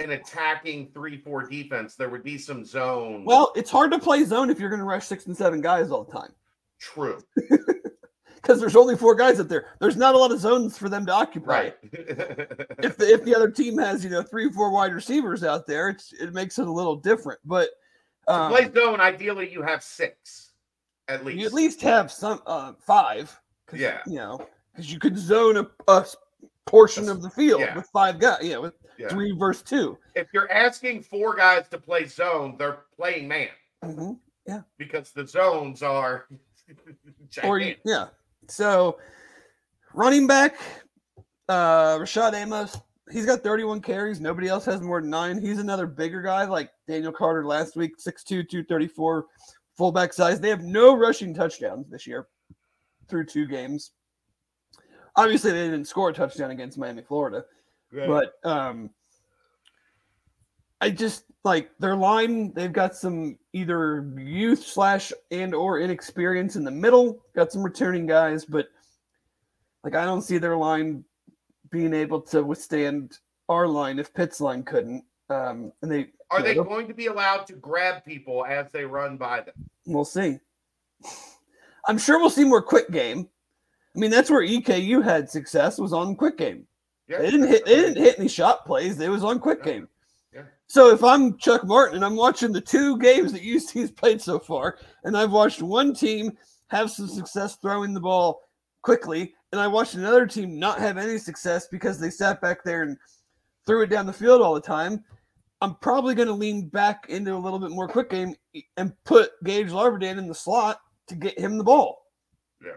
an attacking three-four defense, there would be some zone. Well, it's hard to play zone if you're going to rush six and seven guys all the time true. because there's only four guys up there. There's not a lot of zones for them to occupy. Right. If the, if the other team has you know three four wide receivers out there, it's it makes it a little different. But um, play zone, ideally you have six at least. you at least have some uh, five. Yeah. you know because you could zone a portion That's- of the field yeah. with five guys. Yeah, with Yeah. three versus two. If you're asking four guys to play zone, they're playing man Mhm. because the zones are Or yeah. So running back, uh Rashad Amos, he's got 31 carries. Nobody else has more than nine. He's another bigger guy like Daniel Carter last week, 6'2, 234, fullback size. They have no rushing touchdowns this year through two games. Obviously, they didn't score a touchdown against Miami, Florida. Right. But um I just like their line, they've got some either youth slash and or inexperience in the middle, got some returning guys, but like I don't see their line being able to withstand our line if Pitt's line couldn't. Um and they Are they they'll- going to be allowed to grab people as they run by them? we'll see. I'm sure we'll see more quick game. I mean, that's where EKU had success was on quick game. Yeah. They didn't hit. They didn't hit any shot plays. It was on quick Yeah. game. Yeah. So if I'm Chuck Martin and I'm watching the two games that UC's played so far, and I've watched one team have some success throwing the ball quickly, and I watched another team not have any success because they sat back there and threw it down the field all the time, I'm probably going to lean back into a little bit more quick game and put Gage Larvadain in the slot to get him the ball Yeah.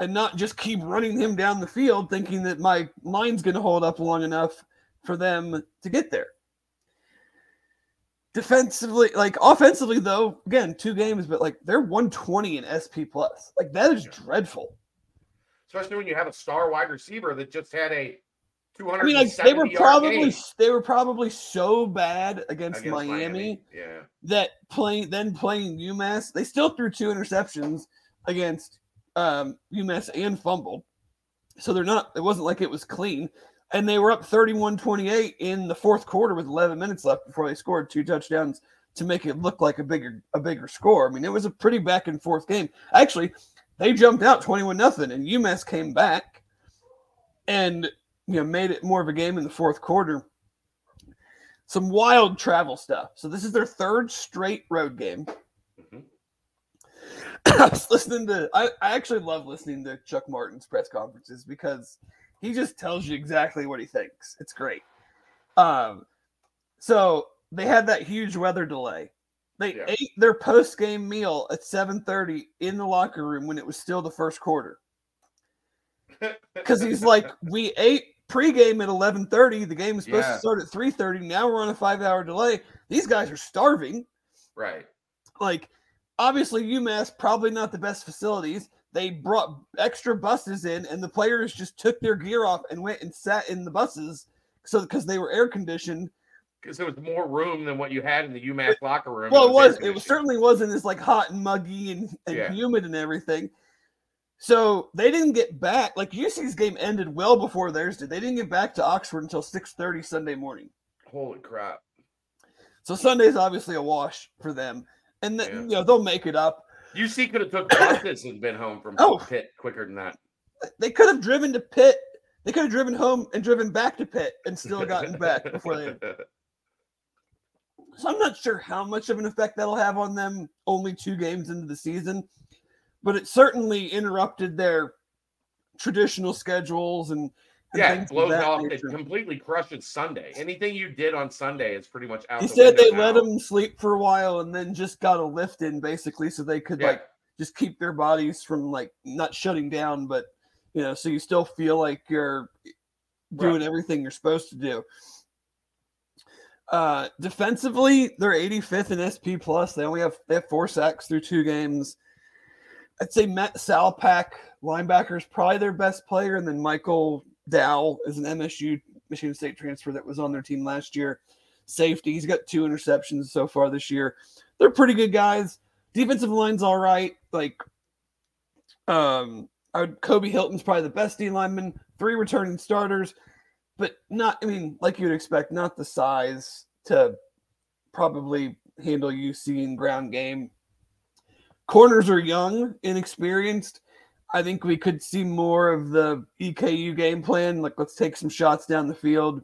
and not just keep running him down the field thinking that my line's going to hold up long enough for them to get there. defensively, like offensively, though, again, two games, but like they're 120 in SP plus. Like that is Yeah. dreadful. Especially when you have a star wide receiver that just had a 200 I mean, like they were probably they were probably so bad against, Miami, Yeah. that playing then playing UMass, they still threw two interceptions against um, UMass and fumbled. So they're not. It wasn't like it was clean, and they were up 31-28 in the fourth quarter with 11 minutes left before they scored two touchdowns to make it look like a bigger a bigger score. I mean, it was a pretty back and forth game. Actually, they jumped out 21 nothing, and UMass came back and you know made it more of a game in the fourth quarter. Some wild travel stuff. So this is their third straight road game. Mhm. I was listening to I, I actually love listening to Chuck Martin's press conferences because he just tells you exactly what he thinks. It's great. Um so they had that huge weather delay. They Yeah. ate their post-game meal at 7:30 in the locker room when it was still the first quarter. Because he's like, we ate pregame at 11:30. The game was supposed Yeah. to start at 3:30. Now we're on a five-hour delay. These guys are starving right. like obviously UMass probably not the best facilities. They brought extra buses in, and the players just took their gear off and went and sat in the buses, so because they were air conditioned. Because there was more room than what you had in the UMass locker room. Well, it was. It was certainly wasn't as like hot and muggy and, and Yeah. humid and everything. So they didn't get back. Like UC's game ended well before theirs did. They didn't get back to Oxford until six thirty Sunday morning. Holy crap. So Sunday's obviously a wash for them, and then Yeah. you know they'll make it up. UC could have took buses and been home from Oh. Pitt quicker than that. they could have driven to Pitt. They could have driven home and driven back to Pitt and still gotten back before they. So I'm not sure how much of an effect that'll have on them only two games into the season, but it certainly interrupted their traditional schedules and. and yeah, it blows off. It nature. completely crushes Sunday. Anything you did on Sunday is pretty much out. He the said they window let now. them sleep for a while and then just got a lift in basically so they could Yeah. like just keep their bodies from like not shutting down, but you know, so you still feel like you're doing everything you're supposed to do. Uh defensively, they're 85th in SP plus. They only have they have four sacks through two games. I'd say Matt Salopek, linebacker, is probably their best player, and then Michael Dow is an MSU Michigan State transfer that was on their team last year. Safety, he's got two interceptions so far this year. They're pretty good guys. Defensive line's all right. Like, um, I would Kobe Hilton's probably the best D lineman. Three returning starters, but not. I mean, like you'd expect, not the size to probably handle UC in ground game. Corners are young, inexperienced. I think we could see more of the EKU game plan. Like, let's take some shots down the field.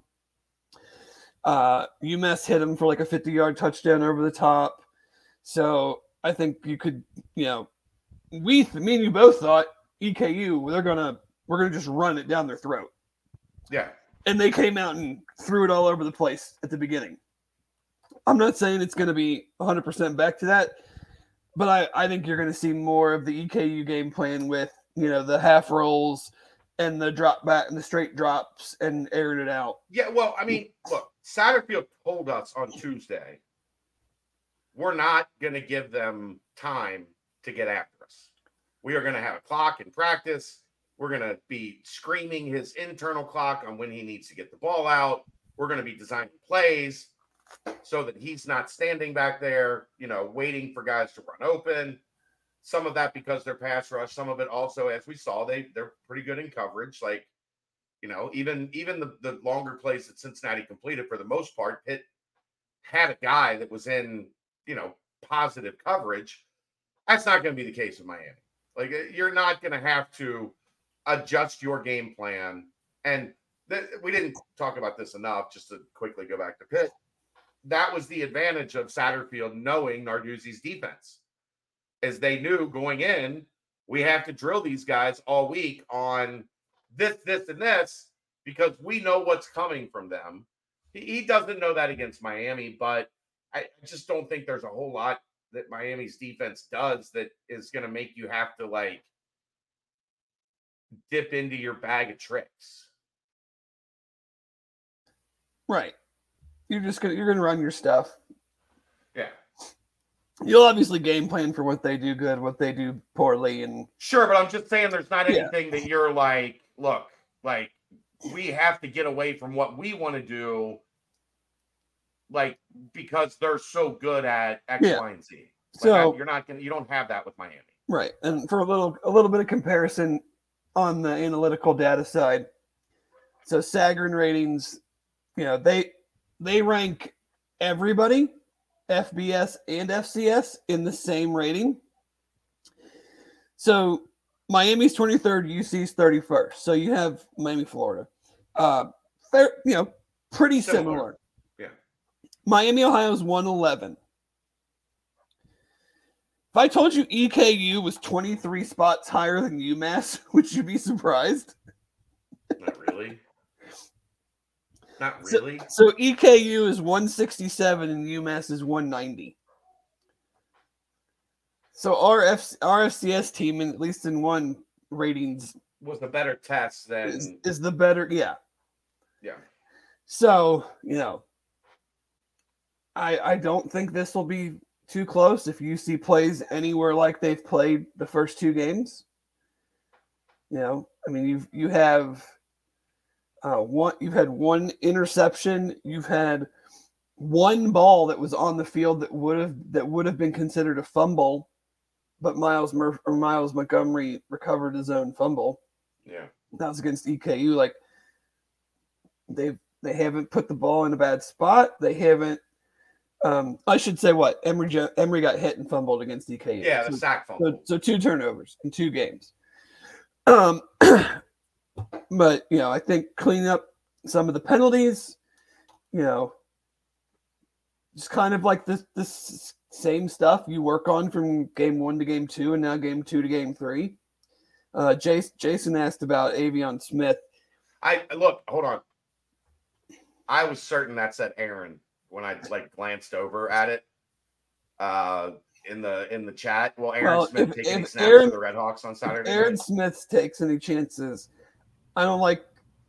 Uh, UMass hit him for like a 50 yard touchdown over the top. So I think you could, you know, we, me and you both thought EKU, they're going to, we're going to just run it down their throat. Yeah, And they came out and threw it all over the place at the beginning. I'm not saying it's going to be 100% back to that, but I, I think you're going to see more of the EKU game plan with, you know, the half rolls and the drop back and the straight drops and airing it out. yeah. Well, I mean, look, Satterfield told us on Tuesday we're not going to give them time to get after us. We are going to have a clock in practice. We're going to be screaming his internal clock on when he needs to get the ball out. We're going to be designing plays so that he's not standing back there, you know, waiting for guys to run open. Some of that because they're pass rush. Some of it also, as we saw, they they're pretty good in coverage. Like, you know, even even the the longer plays that Cincinnati completed for the most part, Pitt had a guy that was in, you know, positive coverage. That's not going to be the case with Miami. Like, uh, you're not going to have to adjust your game plan. And th- we didn't talk about this enough. Just to quickly go back to Pitt, that was the advantage of Satterfield knowing Narduzzi's defense, as they knew going in, we have to drill these guys all week on this, this, and this because we know what's coming from them. He, he doesn't know that against Miami, but I just don't think there's a whole lot that Miami's defense does that is going to make you have to like dip into your bag of tricks. Right. You're just gonna you're gonna run your stuff. Yeah. You'll obviously game plan for what they do good, what they do poorly, and Sure, but I'm just saying there's not Yeah. anything that you're like, look, like we have to get away from what we want to do, like because they're so good at X, Y, Yeah. and Z. Like, So- I- you're not gonna, you don't have that with Miami. right. And for a little a little bit of comparison on the analytical data side, so Sagarin ratings, you know, they they rank everybody, FBS and FCS, in the same rating. So Miami's 23rd, UC's 31st. So you have Miami, Florida. Uh fair, you know, pretty Similar. similar. Yeah. Miami, Ohio's 111. If I told you EKU was 23 spots higher than UMass, would you be surprised? Not really. Not really. So EKU is 167 and UMass is 190. So our, F- our team, in, at least in one ratings, Was the better test than is, is the better. Yeah. yeah. So, you know, I I don't think this will be too close if UC plays anywhere like they've played the first two games. You know, I mean you've you have uh one you've had one interception, you've had one ball that was on the field that would have that would have been considered a fumble, but Miles Murph or Myles Montgomery recovered his own fumble Yeah. that was against EKU. Like they they haven't put the ball in a bad spot. They haven't. Um, I should say what Emory Jo- Emory got hit and fumbled against EKU. Yeah, the so, sack so, fumble. so two turnovers in two games. Um, but you know, I think cleaning up some of the penalties, you know, just kind of like this this same stuff you work on from game one to game two, and now game two to game three. Uh, Jason, Jason asked about Aveon Smith. I look, hold on. I was certain that said Aaron when I like glanced over at it. Uh in the in the chat. Well, Aaron Well, Smith if- taking if snaps Aaron- for the Red Hawks on Saturday. Aaron night. Smith takes any chances, I don't like,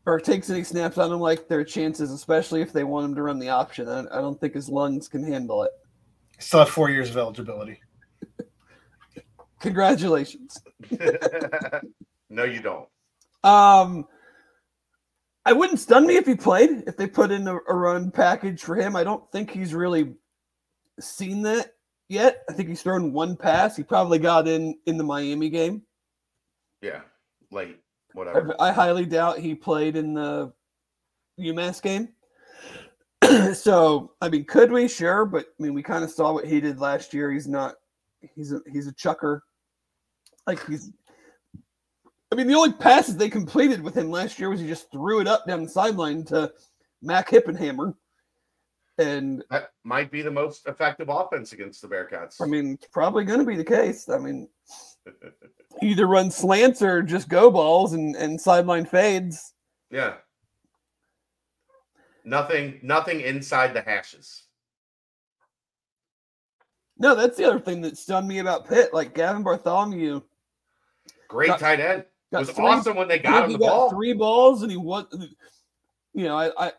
or takes any snaps, I don't like their chances, especially if they want him to run the option. I, I don't think his lungs can handle it. Still have four years of eligibility. Congratulations. no, you don't. Um, I wouldn't stun me if he played. If they put in a, a run package for him, I don't think he's really seen that yet. I think he's thrown one pass. He probably got in in the Miami game. Yeah, late, I, whatever. I highly doubt he played in the UMass game. so, I mean, could we? Sure, but I mean, we kind of saw what he did last year. He's not. He's a he's a chucker. Like he's. I mean, the only passes they completed with him last year was he just threw it up down the sideline to Mac Hippenhammer, and That might be the most effective offense against the Bearcats. I mean, it's probably going to be the case. I mean, either run slants or just go balls and and sideline fades. yeah. Nothing, nothing inside the hashes. No, that's the other thing that stunned me about Pitt. Like Gavin Bartholomew Great Got- tight end. Got was three, awesome when they got him the got ball. three balls, and he was, you know, I, I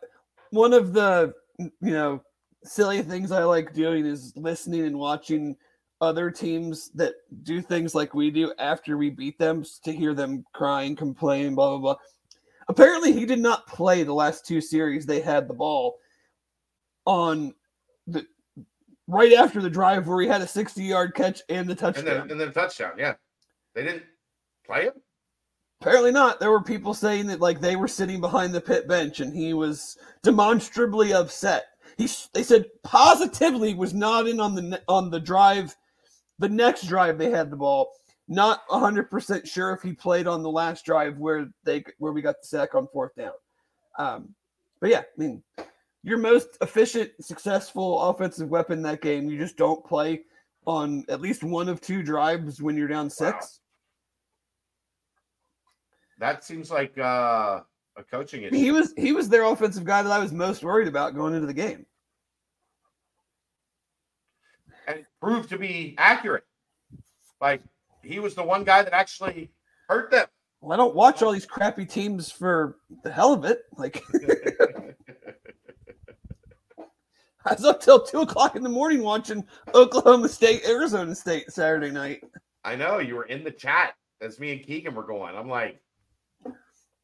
one of the you know silly things I like doing is listening and watching other teams that do things like we do after we beat them to hear them crying, complain, blah blah blah. Apparently, he did not play the last two series. They had the ball on the right after the drive where he had a sixty-yard catch and the touchdown. and then and then touchdown. Yeah, they didn't play him. Apparently not. There were people saying that like they were sitting behind the pit bench and he was demonstrably upset. He they said positively was not in on the on the drive, the next drive they had the ball. Not hundred percent sure if he played on the last drive where they where we got the sack on fourth down. Um, but yeah, I mean, your most efficient, successful offensive weapon that game, you just don't play on at least one of two drives when you're down six. That seems like uh, a coaching issue. he was he was their offensive guy that I was most worried about going into the game. and proved to be accurate. Like he was the one guy that actually hurt them. Well, I don't watch all these crappy teams for the hell of it. Like I was up till two o'clock in the morning watching Oklahoma State, Arizona State Saturday night. I know you were in the chat as me and Keegan were going. I'm like,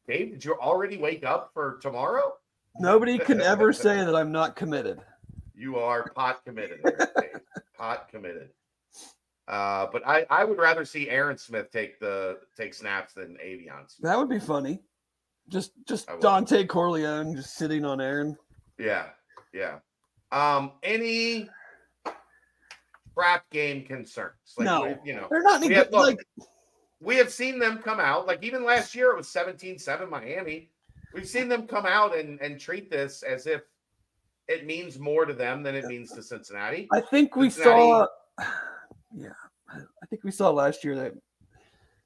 Dave, did you already wake up for tomorrow? Nobody can ever say that I'm not committed. You are pot committed, there, Dave. pot committed. Uh, but I, I would rather see Aaron Smith take the take snaps than Aveon. Smith. That would be funny. Just just Dontay Corleone just sitting on Aaron. Yeah, yeah. Um, any crap game concerns? No. you know, They're not any have, look, Like we have seen them come out. Like even last year, it was 17-7 Miami. We've seen them come out and and treat this as if it means more to them than it means to Cincinnati. I think we Cincinnati- saw. Yeah, I think we saw last year that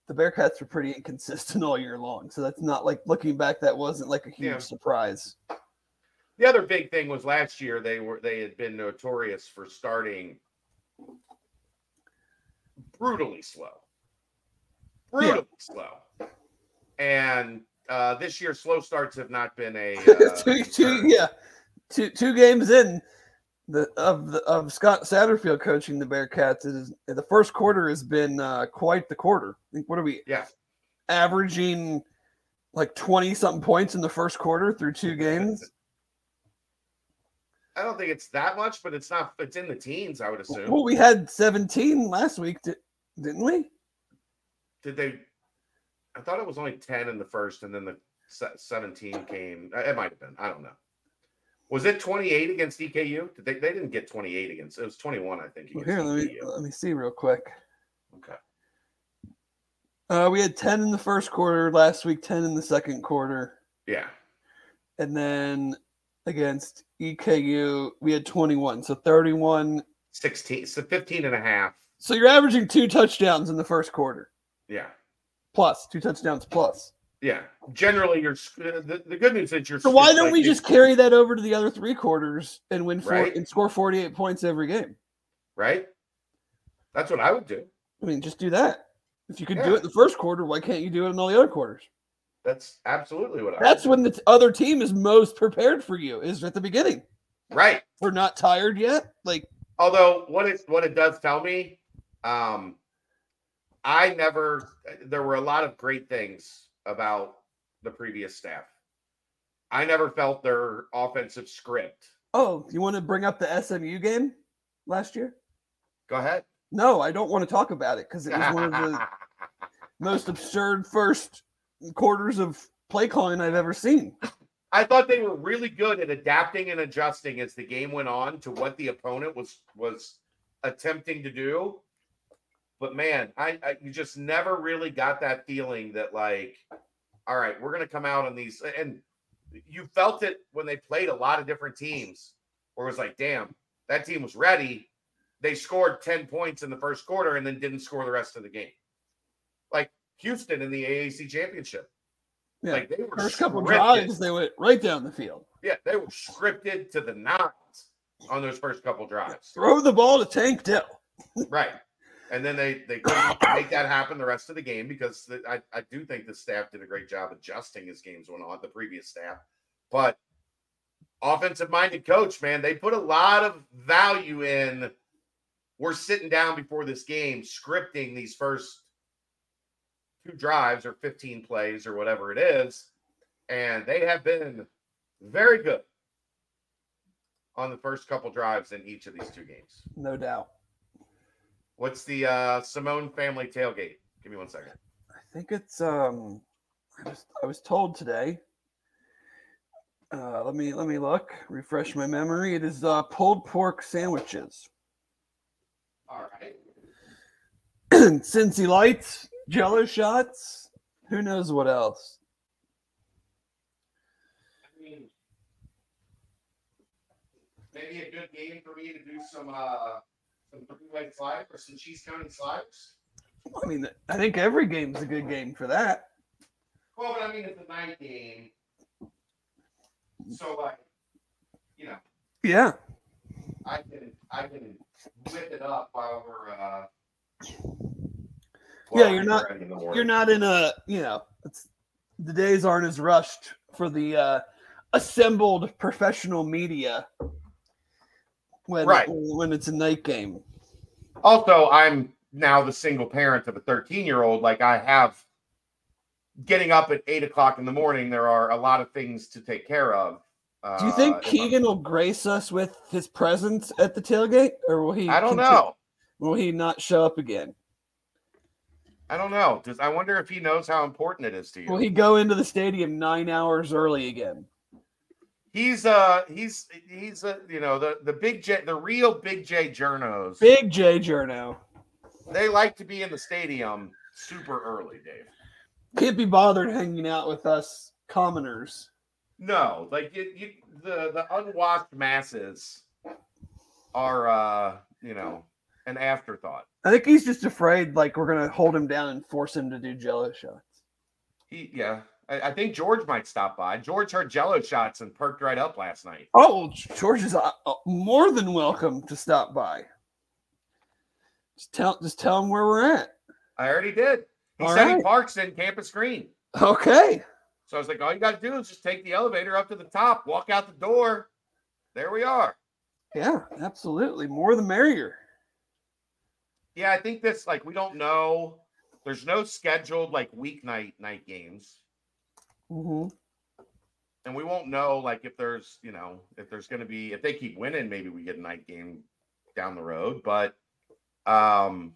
the Bearcats were pretty inconsistent all year long. So that's not like looking back, that wasn't like a huge Yeah. surprise. The other big thing was last year they were they had been notorious for starting brutally slow. Brutally slow. And uh this year slow starts have not been a uh, two, two, yeah, two two games in the of the of Scott Satterfield coaching the Bearcats. It is the first quarter has been uh, quite the quarter. I think what are we yeah. averaging like twenty something points in the first quarter through two games? I don't think it's that much, but it's not it's in the teens, I would assume. Well, we had seventeen last week, didn't we? Did they I thought it was only 10 in the first and then the 17 came. uh, It might have been. I don't know. Was it 28 against EKU? Did they, they didn't get 28 against it was 21, I think. Well, here, let me let me see real quick. Okay. Uh, we had ten in the first quarter last week, ten in the second quarter, Yeah. and then against EKU we had twenty-one, so thirty-one. 16, so 15 and a half. So you're averaging two touchdowns in the first quarter, Yeah. plus two touchdowns plus. Yeah. Generally, you're the, the good news is you're. So why don't like, we just carry that over to the other three quarters and win four Right. and score forty-eight points every game? right? That's what I would do. I mean, just do that. If you could do it in the first quarter, why can't you do it in all the other quarters? That's absolutely what I. That's when the other team is most prepared for you. Is at the beginning. right. We're not tired yet. Like Although what it what it does tell me, um, I never. There were a lot of great things about the previous staff. I never felt their offensive script. Oh, you want to bring up the SMU game last year? Go ahead. No, I don't want to talk about it because it was one of the most absurd first quarters of play calling I've ever seen. I thought they were really good at adapting and adjusting as the game went on to what the opponent was was attempting to do. But man, I, I you just never really got that feeling that like, all right, we're gonna come out on these and you felt it when they played a lot of different teams where it was like, damn, that team was ready. They scored 10 points in the first quarter and then didn't score the rest of the game. Like Houston in the AAC championship. Yeah. Like they were First couple scripted. drives, they went right down the field. Yeah, they were scripted to the nines on those first couple drives. Throw the ball to Tank Dell. Right. And then they they couldn't make that happen the rest of the game because the, I, I do think the staff did a great job adjusting as games went on, the previous staff. But offensive minded coach, man, they put a lot of value in we're sitting down before this game, scripting these first two drives or 15 plays or whatever it is. And they have been very good on the first couple drives in each of these two games. No doubt. What's the uh, Simone family tailgate? Give me one second. I think it's um I was I was told today. Uh, let me let me look, refresh my memory. It is uh, pulled pork sandwiches. All right. Cincy lights, jello shots, who knows what else. I mean, maybe a good game for me to do some uh some slide or some cheese coney sliders. I mean, I think every game's a good game for that. Well, but I mean it's a night game, so like, you know, Yeah. I can I can whip it up while we're uh. Yeah, you're not- in. You're not in a, you know, it's the days aren't as rushed for the uh, assembled professional media when Right. when it's a night game. Also, I'm now the single parent of a 13 year old. Like I have getting up at eight o'clock in the morning. There are a lot of things to take care of. Do you think Uh, Keegan will grace us with his presence at the tailgate, or will he? I don't conti- know. Will he not show up again? I don't know. Does I wonder if he knows how important it is to you? Will he go into the stadium nine hours early again? He's uh he's he's uh, you know the the big J the real big J journos. Big J Journo They like to be in the stadium super early, Dave. can't be bothered hanging out with us commoners. No, like you, you the the unwashed masses are uh you know an afterthought. I think he's just afraid, like we're gonna hold him down and force him to do Jello shots. He yeah. I, I think George might stop by. George heard Jello shots and perked right up last night. Oh, George is uh, uh, more than welcome to stop by. Just tell, just tell him where we're at. I already did. He All said he parks in Campus Green. Okay. So I was like, all you got to do is just take the elevator up to the top, walk out the door. There we are. Yeah, absolutely. More the merrier. Yeah, I think this like we don't know. There's no scheduled like weeknight night games, hmm and we won't know like if there's you know if there's going to be if they keep winning, maybe we get a night game down the road. But um,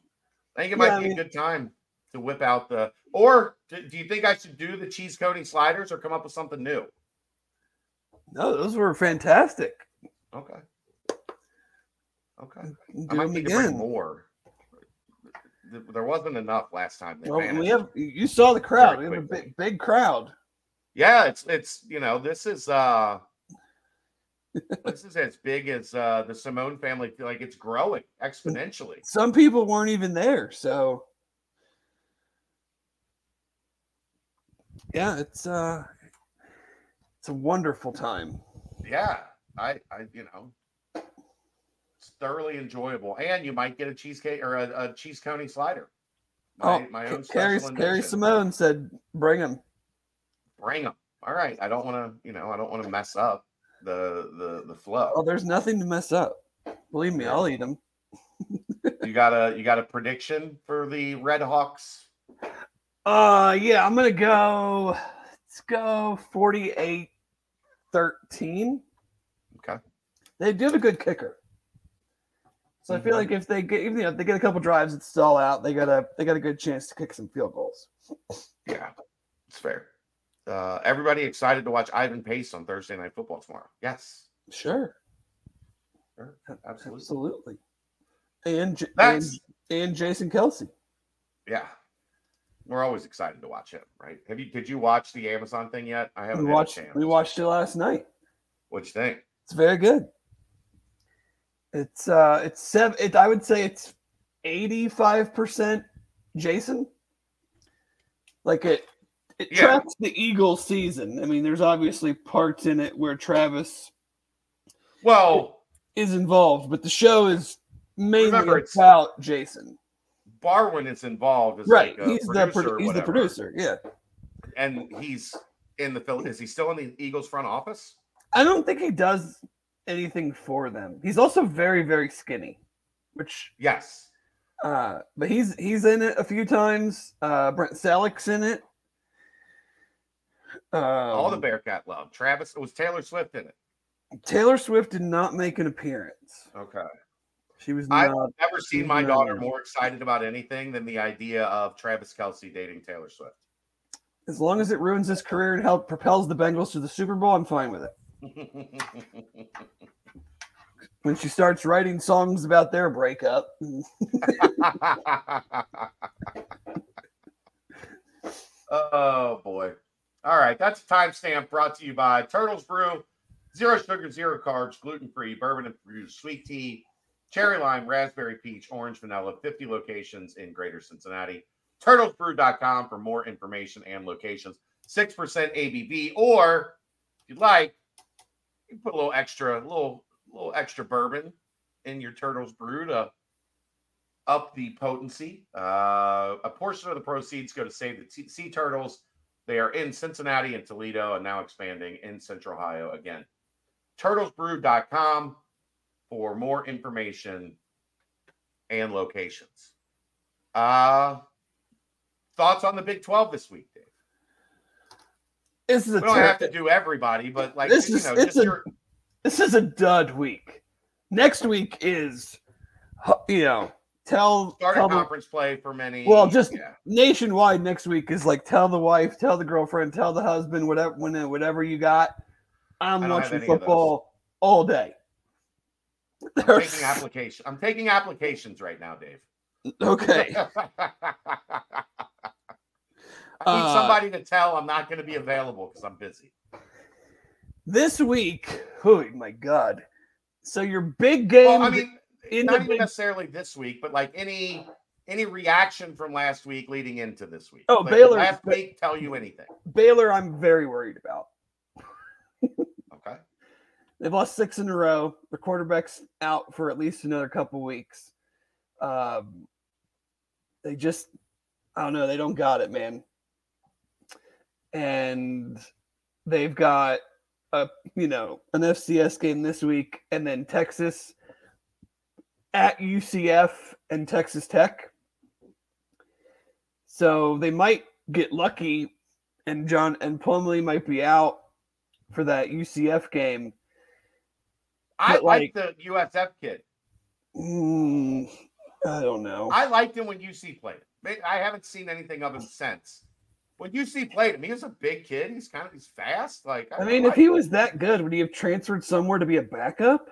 I think it might Yeah, I be mean- a good time to whip out the. Or do, do you think I should do the cheese coney sliders or come up with something new? No, those were fantastic. Okay. Okay. Do I might need to bring again. more. There wasn't enough last time. Well, we have. You saw the crowd. We have a big, big crowd. Yeah, it's it's you know this is uh this is as big as uh the Simone family. Feel like it's growing exponentially. Some people weren't even there, so yeah, it's uh, it's a wonderful time. Yeah, I I you know it's thoroughly enjoyable, and you might get a cheesecake or a, a cheese coney slider. My, oh, my own Carrie, Carrie. Simone said, "Bring him." Bring them. All right, I don't want to you know I don't want to mess up the the the flow. Oh, there's nothing to mess up. Believe me, I'll eat them. You got a you got a prediction for the Red Hawks? Uh, yeah, I'm gonna go. Let's go 48 13. Okay. They do have a good kicker. So I feel Mhm. like if they get, you know, if they get a couple drives that all out, they got a they got a good chance to kick some field goals. Yeah, it's fair. Uh, everybody excited to watch Ivan Pace on Thursday Night Football tomorrow? Yes, Sure, sure, absolutely. absolutely. And J- and, That's- and Jason Kelce. Yeah, we're always excited to watch him, right? Have you? Did you watch the Amazon thing yet? I haven't. We had a watched chance. we watched it last night. What'd you think? It's very good. It's uh it's seven it I would say it's 85% Jason. Like it it Yeah. tracks the Eagle season. I mean, there's obviously parts in it where Travis Well, is involved, but the show is mainly Remember, about Jason. Barwin is involved as Right. like he's the producer pro- he's the producer. Yeah. and he's in the Phil. Is he still in the Eagles front office? I don't think he does anything for them. He's also very very skinny, which Yes. Uh, but he's he's in it a few times. Uh, Brent Celek's in it. Um, All the Bearcat love. Travis It was Taylor Swift in it. Taylor Swift did not make an appearance. Okay. She was I've never seen my daughter more excited about anything than the idea of Travis Kelce dating Taylor Swift. As long as it ruins his career and help propels the Bengals to the Super Bowl, I'm fine with it. When she starts writing songs about their breakup, oh boy. All right, that's a timestamp brought to you by Turtles Brew. Zero sugar, zero carbs, gluten free, bourbon infused sweet tea, cherry lime, raspberry peach, orange vanilla, 50 locations in greater Cincinnati. Turtlesbrew.com for more information and locations. 6% ABV, or if you'd like, you can put a little extra, a little, little extra bourbon in your Turtles Brew to up the potency. Uh, a portion of the proceeds go to save the T- sea turtles. They are in Cincinnati and Toledo and now expanding in Central Ohio again. Turtlesbrew.com for more information and locations. Uh thoughts on the Big 12 this week, Dave? This is a We don't have to do everybody, but like This you is- know, it's just a- your this is a dud week. Next week is, you know, tell start tell of the, conference play for many. Well, just- yeah. nationwide next week is like tell the wife, tell the girlfriend, tell the husband, whatever, when whatever you got. I'm I don't have watching any of those. football all day. I'm There's- taking application. I'm taking applications right now, Dave. okay. I need Uh, somebody to tell I'm not going to be available because I'm busy. This week, oh my god. So your big game Well, I mean, in not even big, necessarily this week, but like any any reaction from last week leading into this week. Oh, Like, Baylor- last week tell you anything? Baylor, I'm very worried about. Okay. They've lost six in a row. The quarterback's out for at least another couple weeks. Um, they just, I don't know, they don't got it, man. And they've got a, you know, an FCS game this week, and then Texas at UCF and Texas Tech. So they might get lucky, and John and Plumlee might be out for that UCF game. I But, like the USF kid. Mm, I don't know. I liked him when UC played. I haven't seen anything of him since. When UC played him, he was a big kid. He's kind of he's fast. Like I mean, if he him. was that good, would he have transferred somewhere to be a backup?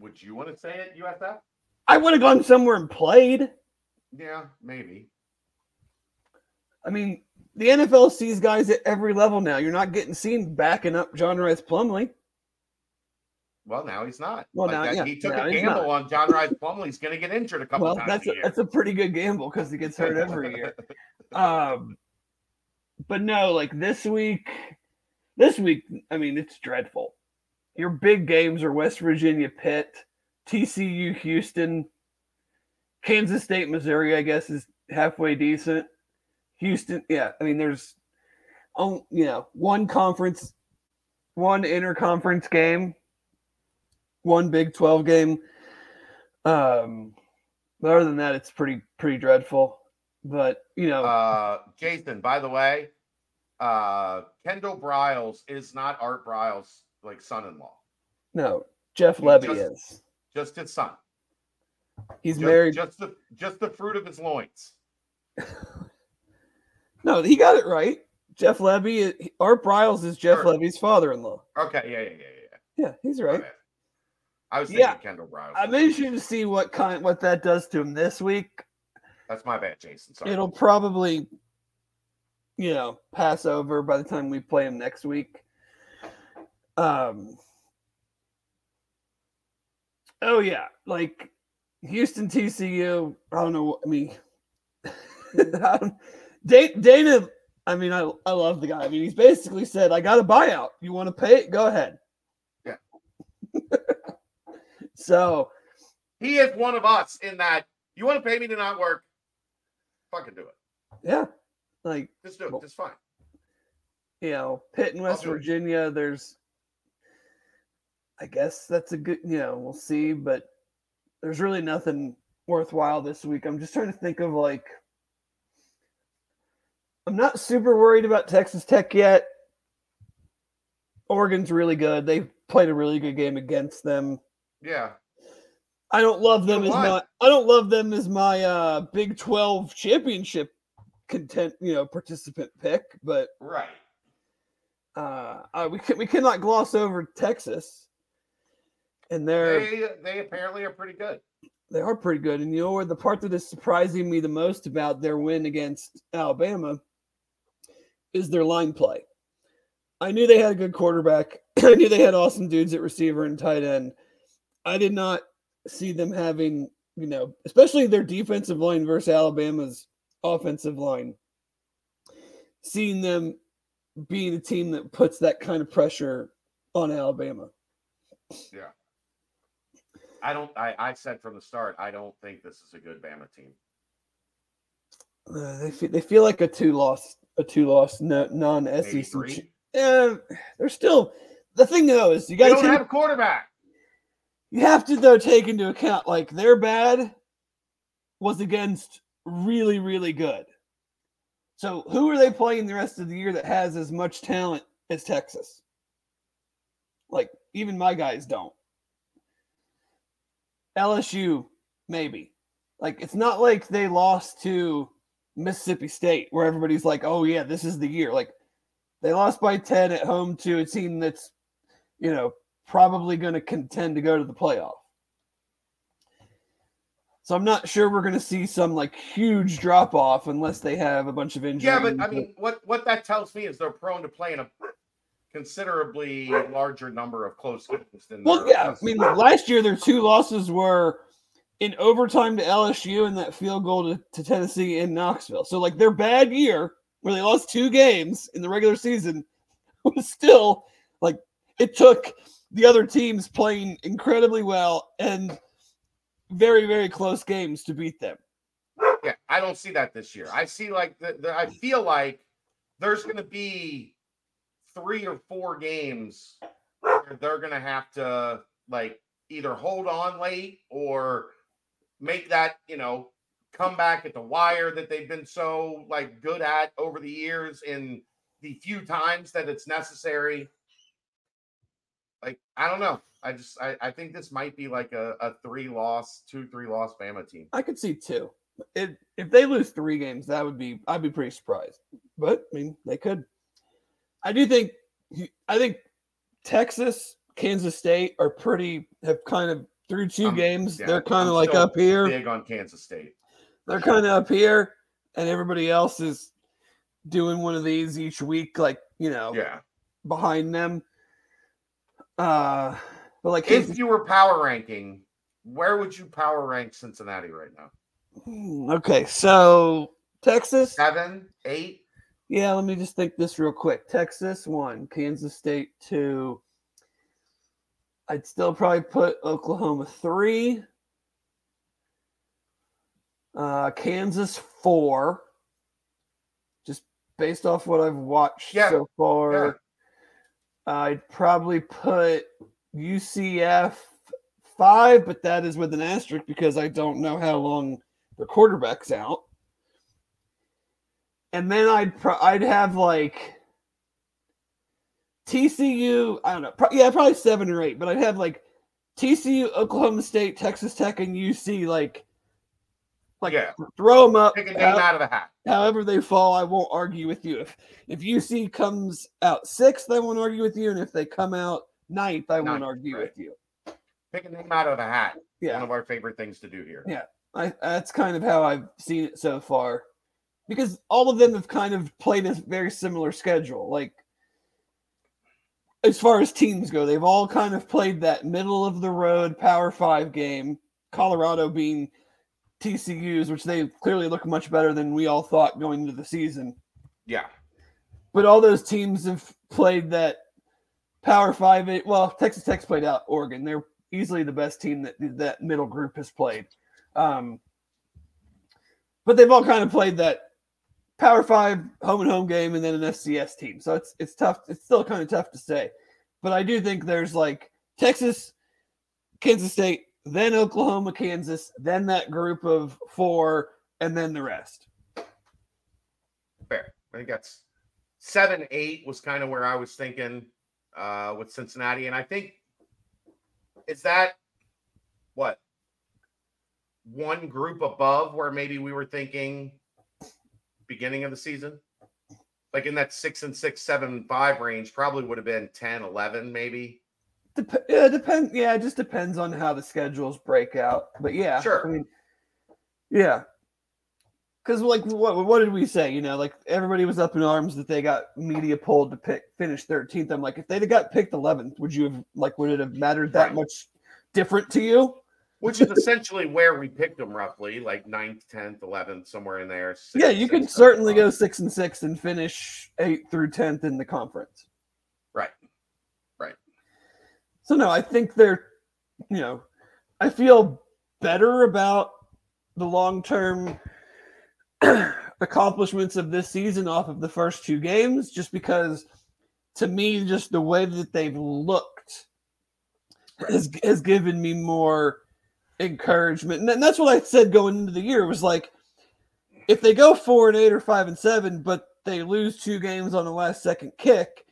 Would you want to say it, USF? I would have gone somewhere and played. Yeah, maybe. I mean, the NFL sees guys at every level now. You're not getting seen backing up John Rhys Plumlee. Well, now he's not. Well, Like now- that- yeah, he took a gamble not. on John Rhys Plumlee's going to get injured a couple Well, times that's a a, that's a pretty good gamble because he gets hurt every year. Um, but no, like this week, this week, I mean, it's dreadful. Your big games are West Virginia, Pitt, TCU, Houston, Kansas State, Missouri. I guess is halfway decent. Houston, yeah. I mean, there's, oh, you know, one conference, one interconference game, one Big Twelve game. Um, but other than that, it's pretty pretty dreadful. But you know, Uh, Jason, by the way, uh, Kendal Briles is not Art Briles' like son-in-law, no, Jeff Lebby just- is. just his son. He's Just, married. just the just the fruit of his loins. No, he got it right. Jeff Levy, Art Briles is Jeff Sure. Lebby's father-in-law. Okay, yeah, yeah, yeah, yeah. Yeah, he's right. I was thinking Yeah. Kendal Briles. I'm interested to see what kind what that does to him this week. That's my bad, Jason. Sorry. It'll probably, you know, pass over by the time we play him next week. Um. Oh yeah, like Houston TCU. I don't know. What I mean, Dana. I mean, I I love the guy. I mean, he's basically said, "I got a buyout. You want to pay it? Go ahead." Yeah. so he is one of us in that you want to pay me to not work, fucking do it. yeah, like Just do it. Well, Just fine. you know, Pitt and West. Virginia, there's I guess that's a good, you know, we'll see, but there's really nothing worthwhile this week. I'm just trying to think of like I'm not super worried about Texas Tech yet. Oregon's really good. They played a really good game against them. Yeah. I don't love You them know as my? I don't love them as my uh Big 12 championship content, you know, participant pick, but Right. uh, uh we can, we cannot gloss over Texas, and they're They they apparently are pretty good. they are pretty good. And you know? The part that is surprising me the most about their win against Alabama is their line play. I knew they had a good quarterback. I knew they had awesome dudes at receiver and tight end. I did not see them having, you know, especially their defensive line versus Alabama's offensive line. Seeing them being a team that puts that kind of pressure on Alabama. I don't. I, I said from the start. I don't think this is a good Bama team. Uh, they feel, they feel like a two loss a two loss non SEC. Yeah, they're still the thing though is you got don't to have a quarterback. You have to though take into account like their bad was against really, really good. So who are they playing the rest of the year that has as much talent as Texas? Like even my guys don't. LSU, maybe. Like it's not like they lost to Mississippi State where everybody's like, "Oh yeah, this is the year." Like they lost by 10 at home to a team that's, you know, probably going to contend to go to the playoff. So I'm not sure we're going to see some like huge drop off unless they have a bunch of injuries. Yeah, but I mean, what what that tells me is they're prone to playing a considerably larger number of close games than. Well, yeah. I mean, last year their two losses were in overtime to LSU and that field goal to, to Tennessee in Knoxville. So like their bad year where they lost two games in the regular season was still like it took the other teams playing incredibly well and very very close games to beat them. yeah, I don't see that this year. I see like the, the I feel like there's going to be three or four games they're going to have to like either hold on late or make that you know come back at the wire that they've been so like good at over the years in the few times that it's necessary. Like I don't know. I just I, I think this might be like a, a three loss, two, three loss Bama team. I could see two. It, if they lose three games, that would be I'd be pretty surprised. But I mean, they could. I do think I think Texas, Kansas State are pretty have kind of through two Um, games. yeah, they're kind of like up here. Big on Kansas State. They're kind of up here, and everybody else is doing one of these each week, like you know, Yeah. behind them. Uh, but like If you were power ranking, where would you power rank Cincinnati right now? Hmm, okay, so Texas, Seven, eight? Yeah, let me just think this real quick. Texas one, Kansas State two. I'd still probably put Oklahoma three. Uh, Kansas four. Just based off what I've watched Yeah, so far. I'd probably put UCF five, but that is with an asterisk because I don't know how long the quarterback's out and then I'd pro- I'd have like TCU. I don't know. Pro- yeah, probably seven or eight. But I'd have like TCU, Oklahoma State, Texas Tech, and UC. Like, like Yeah. throw them up. Pick a name how- out of the hat. however they fall, I won't argue with you. If if UC comes out sixth, I won't argue with you, and if they come out ninth, I won't argue right. with you. Pick a name out of the hat. Yeah, One of our favorite things to do here. Yeah. I that's kind of how I've seen it so far, because all of them have kind of played a very similar schedule. Like as far as teams go, they've all kind of played that middle of the road Power Five game. Colorado being TCU's, which they clearly look much better than we all thought going into the season. Yeah. But all those teams have played that Power Five. It, well, Texas Tech's played out Oregon. They're easily the best team that that middle group has played. Um, but they've all kind of played that Power Five home and home game, and then an FCS team. So it's it's tough. It's still kind of tough to say. But I do think there's like Texas, Kansas State, then Oklahoma, Kansas, then that group of four, and then the rest. Fair. I think that's seven, eight was kind of where I was thinking uh, with Cincinnati. And I think is that what one group above where maybe we were thinking beginning of the season? Like in that six and six, seven, five range, probably would have been 10, 11, maybe. Dep- yeah, depend. Yeah, it just depends on how the schedules break out. But yeah, Sure. I mean, yeah, because like what what did we say? You know, like everybody was up in arms that they got media pulled to pick finish thirteenth. I'm like, if they'd have got picked eleventh, would you have like would it have mattered that Right. much different to you? Which is essentially where we picked them roughly, like 9th, 10th, 11th, somewhere in there. six yeah, you six, could certainly go six and six and finish eight through tenth in the conference. Right. Right. So no, I think they're, you know, I feel better about the long term accomplishments of this season off of the first two games, just because to me, just the way that they've looked has has given me more encouragement. And that's what I said going into the year. Was like if they go four and eight or five and seven, but they lose two games on the last second kick,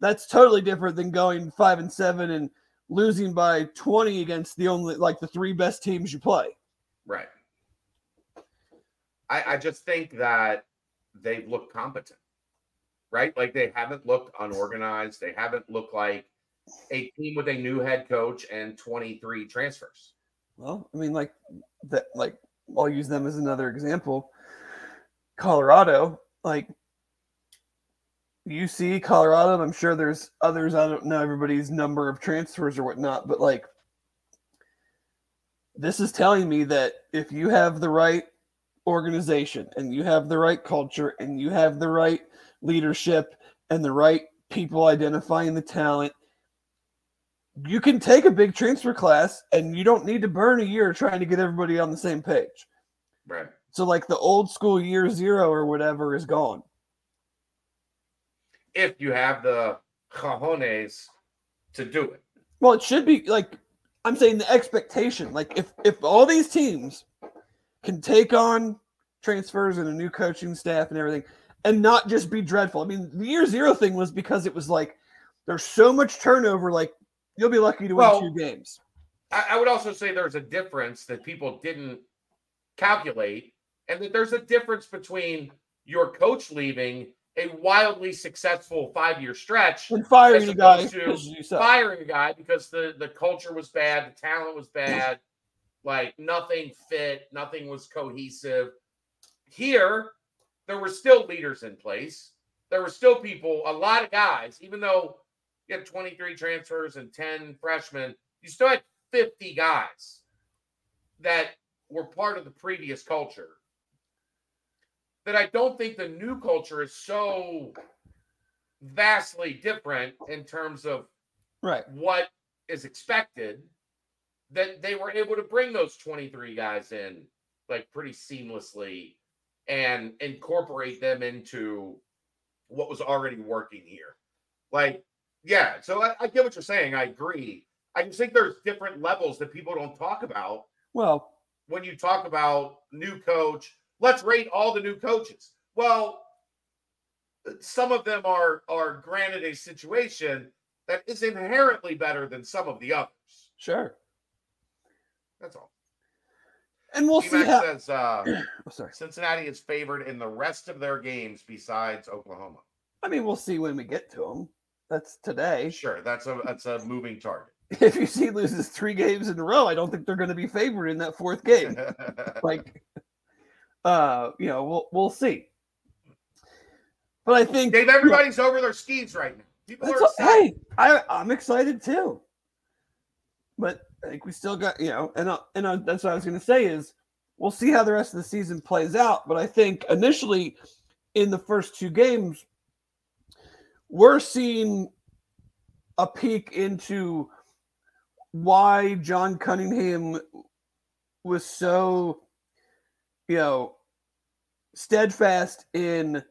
that's totally different than going five and seven and losing by 20 against the only like the three best teams you play. Right. I, I just think that they've looked competent, right? Like they haven't looked unorganized. They haven't looked like a team with a new head coach and 23 transfers. Well, I mean, like that, like I'll use them as another example. Colorado, like UC, Colorado, I'm sure there's others. I don't know everybody's number of transfers or whatnot, but like this is telling me that if you have the right organization and you have the right culture and you have the right leadership and the right people identifying the talent, you can take a big transfer class and you don't need to burn a year trying to get everybody on the same page. Right. So, like the old school year zero or whatever is gone. If you have the cojones to do it. Well, it should be like I'm saying the expectation. Like if if all these teams can take on transfers and a new coaching staff and everything and not just be dreadful. I mean, the year zero thing was because it was like there's so much turnover, like you'll be lucky to win Well, two games. I, I would also say there's a difference that people didn't calculate, and that there's a difference between your coach leaving a wildly successful five year stretch And firing a guy firing a guy because the the culture was bad, the talent was bad, like nothing fit, nothing was cohesive. Here, there were still leaders in place. There were still people, a lot of guys, even though you had 23 transfers and 10 freshmen, you still had 50 guys that were part of the previous culture. That I don't think the new culture is so vastly different in terms of Right. what is expected that they were able to bring those 23 guys in like pretty seamlessly and incorporate them into what was already working here like yeah so I, I get what you're saying i agree i just think there's different levels that people don't talk about Well, when you talk about new coach let's rate all the new coaches well some of them are are granted a situation that is inherently better than some of the others sure. that's all And we'll see how. says uh, Oh, sorry. cincinnati is favored in the rest of their games besides oklahoma I mean, we'll see when we get to them. That's today. sure that's a that's a moving target If UC loses three games in a row, I don't think they're going to be favored in that fourth game. like uh you know we'll we'll see but i think dave everybody's over their skis right now people are excited. hey i i'm excited too but i think we still got you know and uh, and uh, that's what i was going to say is we'll see how the rest of the season plays out but i think initially in the first two games we're seeing a peek into why john cunningham was so you know steadfast in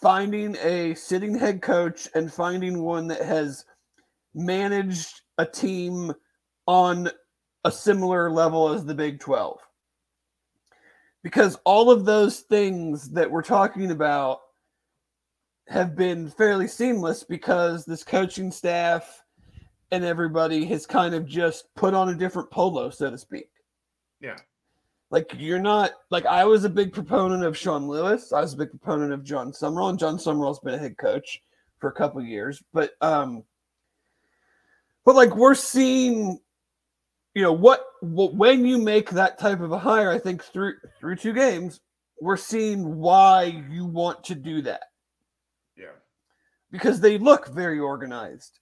finding a sitting head coach and finding one that has managed a team on a similar level as the Big 12. Because all of those things that we're talking about have been fairly seamless because this coaching staff and everybody has kind of just put on a different polo, so to speak. Yeah. Like you're not like I was a big proponent of Sean Lewis. I was a big proponent of Jon Sumrall, and Jon Sumrall's been a head coach for a couple years. But um, but like we're seeing, you know, what, what when you make that type of a hire, I think through through two games, we're seeing why you want to do that because they look very organized.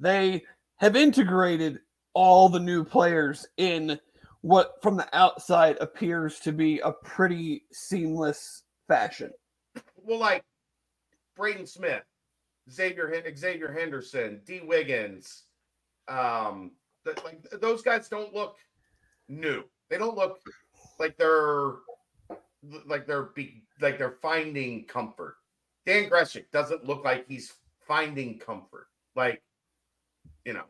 They have integrated all the new players in what from the outside appears to be a pretty seamless fashion. well like braden smith xavier xavier henderson dee wiggins um like those guys don't look new they don't look like they're like they're be, like they're finding comfort dan greshik doesn't look like he's finding comfort like you know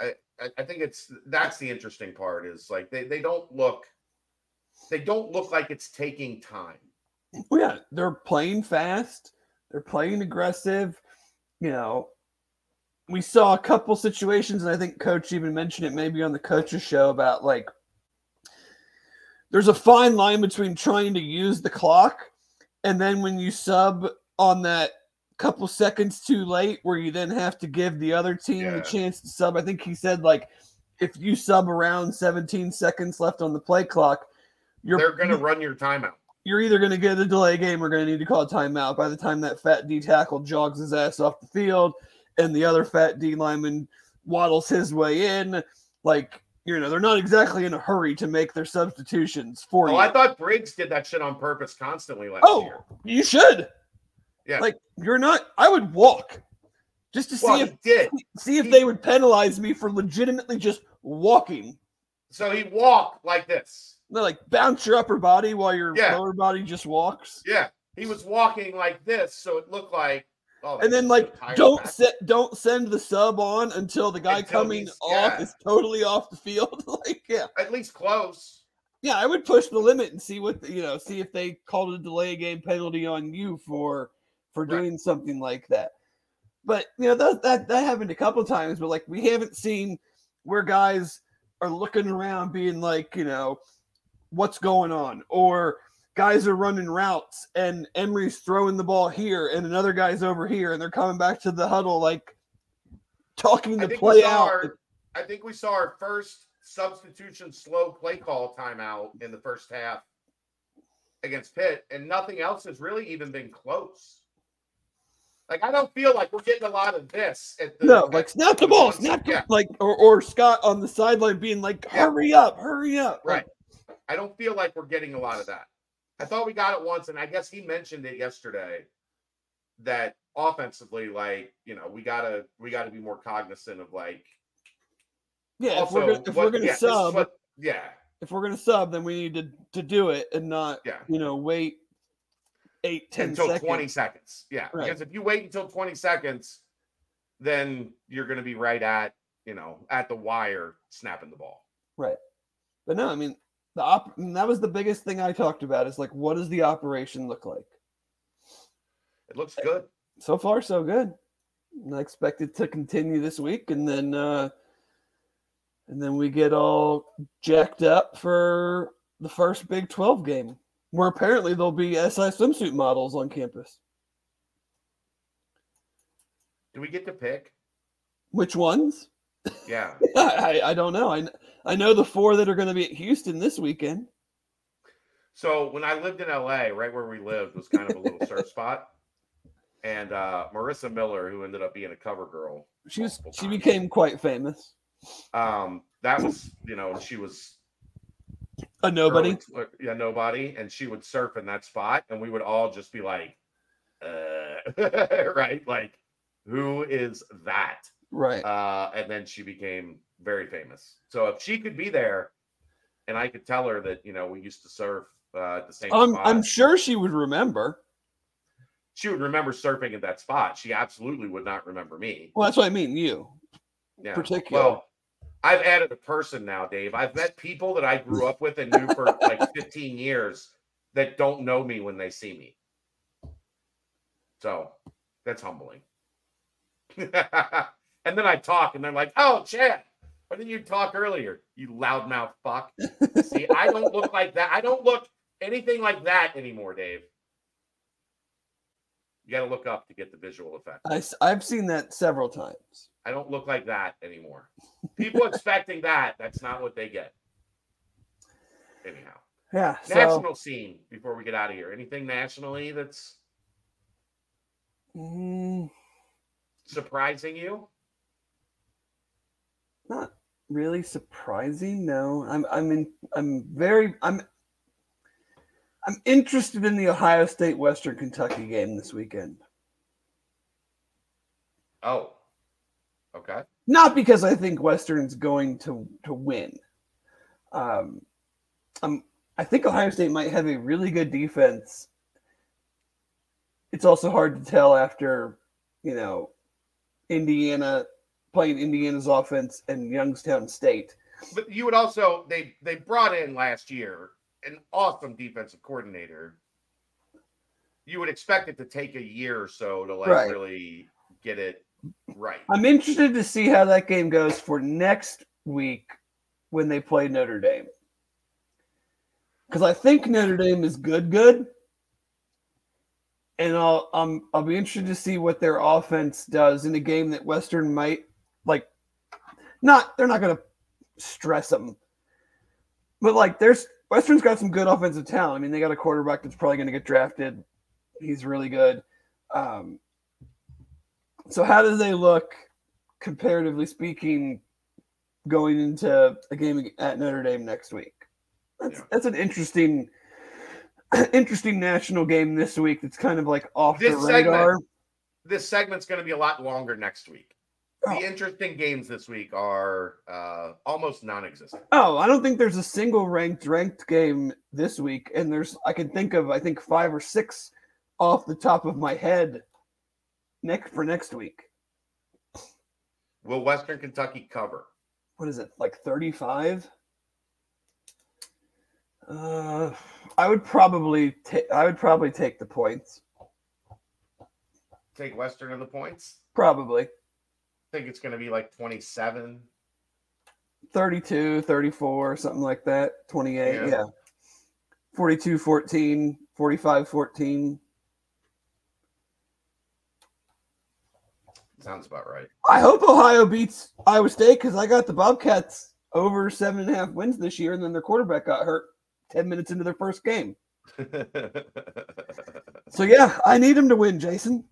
I, I, think it's that's the interesting part is like they, they don't look they don't look like it's taking time. Well, yeah, they're playing fast. They're playing aggressive. You know, we saw a couple situations, and I think Coach even mentioned it maybe on the coaches show about like there's a fine line between trying to use the clock and then when you sub on that couple seconds too late, where you then have to give the other team Yeah. the chance to sub. I think he said like if you sub around 17 seconds left on the play clock, you're They're gonna run your timeout. you're either going to get a delay game or going to need to call a timeout by the time that fat D tackle jogs his ass off the field and the other fat D lineman waddles his way in. Like, you know, they're not exactly in a hurry to make their substitutions for you. Oh, you. I thought Briggs did that shit on purpose constantly last oh, year. you should. Yeah. Like, you're not, I would walk just to see Well, if did. see if he- they would penalize me for legitimately just walking. So he walked like this. They like bounce your upper body while your Yeah. lower body just walks. Yeah, he was walking like this, so it looked like. Oh, and then like don't set don't send the sub on until the guy Until coming off yeah. is totally off the field like yeah at least close. yeah i would push the limit and see what you know see if they called a delay game penalty on you for for Right. doing something like that but you know that that, that happened a couple times but like we haven't seen where guys are looking around being like you know what's going on or guys are running routes and Emory's throwing the ball here and another guy's over here and they're coming back to the huddle like talking the play out. our, I think we saw our first substitution slow play call timeout in the first half against Pitt, and nothing else has really even been close. Like I don't feel like we're getting a lot of this at the no, like snap the ball, snap the yeah, like or, or Scott on the sideline being like, Yeah. hurry up, hurry up. right. I don't feel like we're getting a lot of that. I thought we got it once, and I guess he mentioned it yesterday that offensively, like you know, we gotta we gotta be more cognizant of like Yeah, if we're gonna if what- we're gonna yeah, sub, what- yeah, if we're gonna sub, then we need to to do it and not yeah. you know wait eight ten until seconds. 20 seconds. Yeah. Right. Because if you wait until 20 seconds, then you're going to be right at, you know, at the wire snapping the ball. Right. But no, I mean the op that was the biggest thing I talked about is like what does the operation look like? It looks good. So far so good. And I expect it to continue this week and then uh and then we get all jacked up for the first Big 12 game where apparently there'll be SI swimsuit models on campus. Do we get to pick? Which ones? Yeah. I, I don't know. I, I know the four that are going to be at Houston this weekend. So when I lived in LA, right where we lived was kind of a little surf spot. And uh Marisa Miller, who ended up being a cover girl, She was she became quite famous. um, that was, you know, she was A nobody. early- yeah, nobody, and she would surf in that spot, and we would all just be like, uh, right, like, who is that? Right. Uh, and then she became very famous. So if she could be there, and I could tell her that you know we used to surf uh, at the same I'm spot, I'm sure she would remember. she would remember surfing at that spot. She absolutely would not remember me. Well, that's what I mean. You. Yeah. particular. Well, I've added a person now, Dave. I've met people that I grew up with and knew for like 15 years that don't know me when they see me. So that's humbling. and then I talk and they're like, oh, Chad, why didn't you talk earlier? You loudmouth fuck. See, I don't look like that. I don't look anything like that anymore, Dave. You got to look up to get the visual effect. I, have seen that several times. I don't look like that anymore. People expecting that, that's not what they get. Anyhow, Yeah. So national scene before we get out of here. Anything nationally that's mm, surprising you? not really surprising. No, I'm I'm in I'm very I'm I'm interested in the Ohio State Western Kentucky game this weekend. Oh, okay. Not because I think Western's going to to win. Um, I'm I think Ohio State might have a really good defense. It's also hard to tell after, you know, Indiana playing Indiana's offense and Youngstown State. But you would also they they brought in last year an awesome defensive coordinator. You would expect it to take a year or so to like Right. really get it right. I'm interested to see how that game goes for next week when they play Notre Dame. Because I think Notre Dame is good, good. And I'll um I'll be interested to see what their offense does in a game that Western might like not they're not gonna stress them. But like there's Western's got some good offensive talent. I mean, they got a quarterback that's probably gonna get drafted. He's really good. Um, so how do they look comparatively speaking going into a game at Notre Dame next week? That's Yeah. that's an interesting interesting national game this week that's kind of like off This the radar. This segment's going to be a lot longer next week. Oh. The interesting games this week are uh, almost non-existent. Oh, I don't think there's a single ranked ranked game this week, and there's I can think of I think five or six off the top of my head next for next week. Will Western Kentucky cover? what is it like 35 uh i would probably take i would probably take the points Take Western of the points. probably think it's going to be like 27. 32 34 something like that 28 Yeah. yeah, 42 14 45 14 Sounds about right. i hope ohio beats iowa state because i got the bobcats over seven and a half wins this year and then their quarterback got hurt 10 minutes into their first game So yeah, I need them to win, Jason.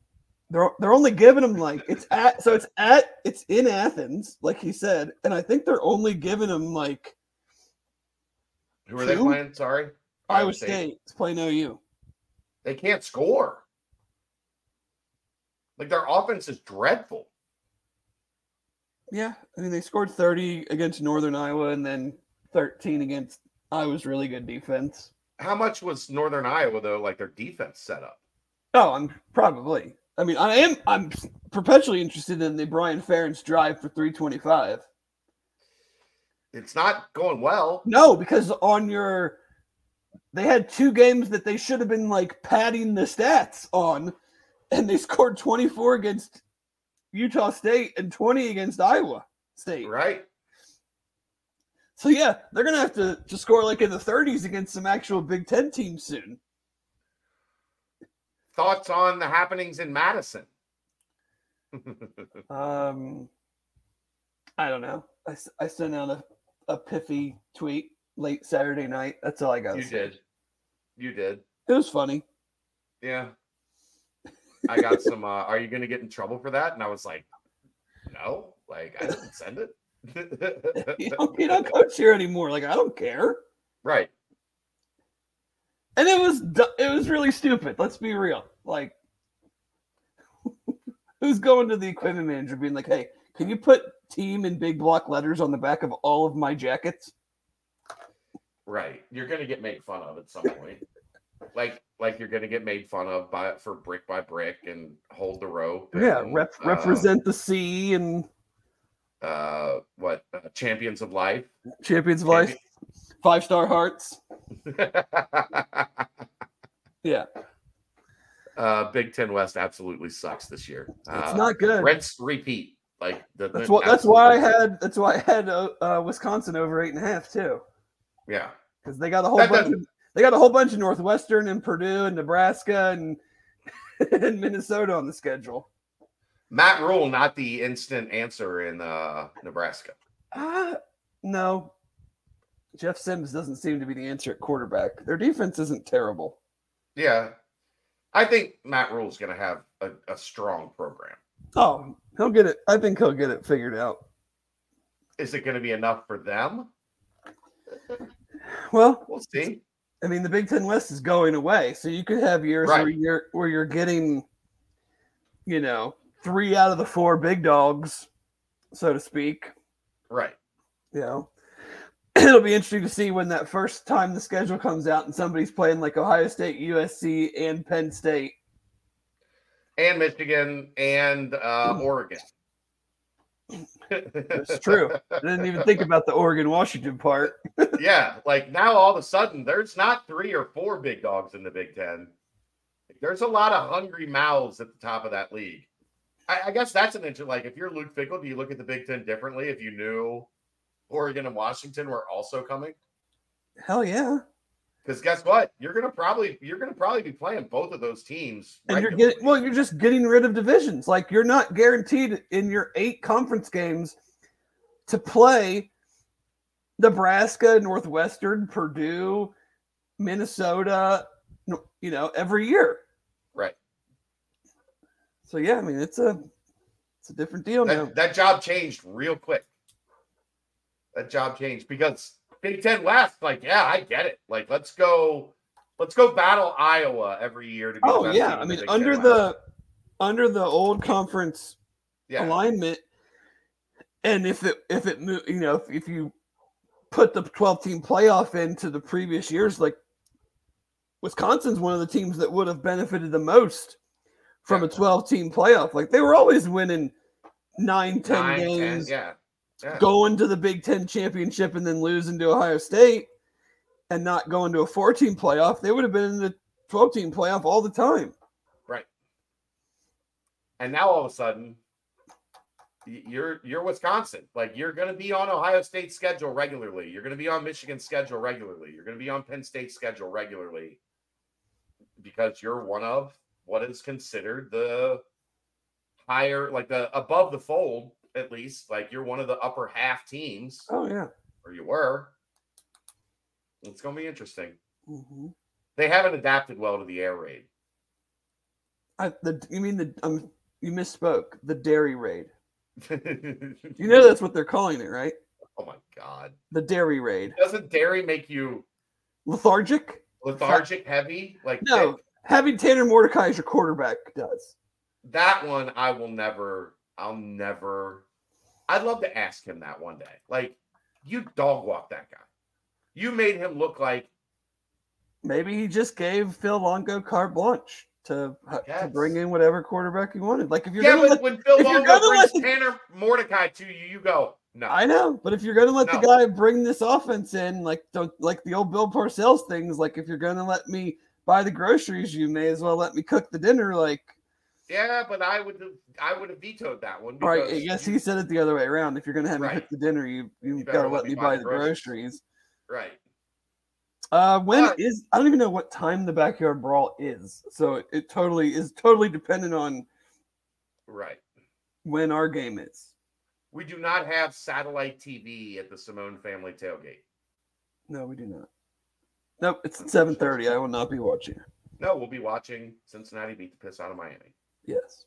They're they're only giving him like it's at so it's at it's in Athens, like he said, and I think they're only giving him like Who are they playing? Sorry. Iowa State is playing OU. They can't score. Like their offense is dreadful. Yeah, I mean they scored thirty against Northern Iowa and then thirteen against Iowa's really good defense. How much was Northern Iowa though? Like their defense set up. Oh, I'm probably. I mean, I am. I'm perpetually interested in the Brian Ferentz drive for 325. It's not going well. No, because on your they had two games that they should have been like padding the stats on, and they scored 24 against Utah State and 20 against Iowa State. Right? So yeah, they're gonna have to, to score like in the 30s against some actual Big Ten teams soon. Thoughts on the happenings in Madison? Um, I don't know. I sent out a, a pithy tweet late Saturday night. That's all I got. you did. You did. It was funny. Yeah. I got some uh are you gonna get in trouble for that? And I was like, no, like I didn't send it. You don't, you don't coach here anymore. Like I don't care. right. And it was du- it was really stupid. Let's be real. Like, who's going to the equipment manager being like, "Hey, can you put team in big block letters on the back of all of my jackets?" Right. You're gonna get made fun of at some point. like like you're gonna get made fun of by for brick by brick and hold the rope. Yeah, rep- uh, represent the sea and uh what uh, champions of life. champions of life, five star hearts. Yeah, uh Big Ten West absolutely sucks this year. it's Uh, not good. Rents repeat. Like the, That's what. That's why I had. That's why I had uh, uh, Wisconsin over eight and a half too, Yeah. because they got a whole That bunch. doesn't- Of, they got a whole bunch of Northwestern and Purdue and Nebraska and and Minnesota on the schedule. Matt Rhule, not the instant answer in uh Nebraska. Uh, no. Jeff Sims doesn't seem to be the answer at quarterback. Their defense isn't terrible. Yeah. I think Matt Rhule's gonna have a, a strong program. Oh, he'll get it. I think he'll get it figured out. Is it gonna be enough for them? Well, We'll see. I mean, the Big Ten West is going away, so you could have years where you're where you're getting, you know, three out of the four big dogs, so to speak. Right. You know, it'll be interesting to see when that first time the schedule comes out and somebody's playing like Ohio State, USC, and Penn State. And Michigan and uh Oregon. It's true. I didn't even think about the Oregon Washington part. yeah, like now all of a sudden there's not three or four big dogs in the Big Ten. There's a lot of hungry mouths at the top of that league. I, I guess that's an interesting. Like, if you're Luke Fickell, do you look at the Big Ten differently if you knew Oregon and Washington were also coming? Hell yeah! Because guess what? You're gonna probably you're gonna probably be playing both of those teams. And you're getting well, you're just getting rid of divisions. Like you're not guaranteed in your eight conference games to play Nebraska, Northwestern, Purdue, Minnesota, you know, every year. Right. So yeah, I mean it's a it's a different deal that, now. That job changed real quick. That job changed because Big Ten West, like, yeah, I get it. Like, let's go, let's go battle Iowa every year to be. Oh yeah, I mean, under the under the old conference yeah. alignment, and if it if it you know if, if you put the 12 team playoff into the previous years, like Wisconsin's one of the teams that would have benefited the most from yeah. a 12 team playoff. Like they were always winning nine, 10 nine, games. 10, yeah yeah. going to the Big Ten championship and then losing to Ohio State and not going to a 14 playoff, they would have been in the 12 team playoff all the time. Right. And now all of a sudden, you're you're Wisconsin. Like you're going to be on Ohio State's schedule regularly. You're going to be on Michigan's schedule regularly. You're going to be on Penn State's schedule regularly because you're one of what is considered the higher, like the above the fold at least. Like you're one of the upper half teams. Oh yeah, or you were. It's going to be interesting. Mm-hmm. They haven't adapted well to the air raid. I, the you mean the um you misspoke the dairy raid. you know that's what they're calling it, right? Oh my god. The dairy raid. Doesn't dairy make you lethargic? Lethargic, heavy? Like no, having Tanner Mordecai as your quarterback does. That one I will never I'll never. I'd love to ask him that one day. Like, you dog walk that guy. You made him look like. Maybe he just gave Phil Longo carte blanche to, uh, to bring in whatever quarterback he wanted. Like if you're yeah, gonna let, when Phil Longo brings the, Tanner Mordecai to you, you go no. I know, but if you're gonna let no. the guy bring this offense in, like don't like the old Bill Parcells things, like if you're gonna let me buy the groceries, you may as well let me cook the dinner. Like yeah, but I would have I would have vetoed that one. Right. I guess he said it the other way around. If you're gonna have right. me cook the dinner, you you, you gotta let me buy, buy the groceries. groceries. Right. Uh, when but, is I don't even know what time the backyard brawl is, so it, it totally is totally dependent on right when our game is. We do not have satellite TV at the Simone family tailgate. No, we do not. Nope, it's at seven thirty. I will not be watching. No, we'll be watching Cincinnati beat the piss out of Miami. Yes.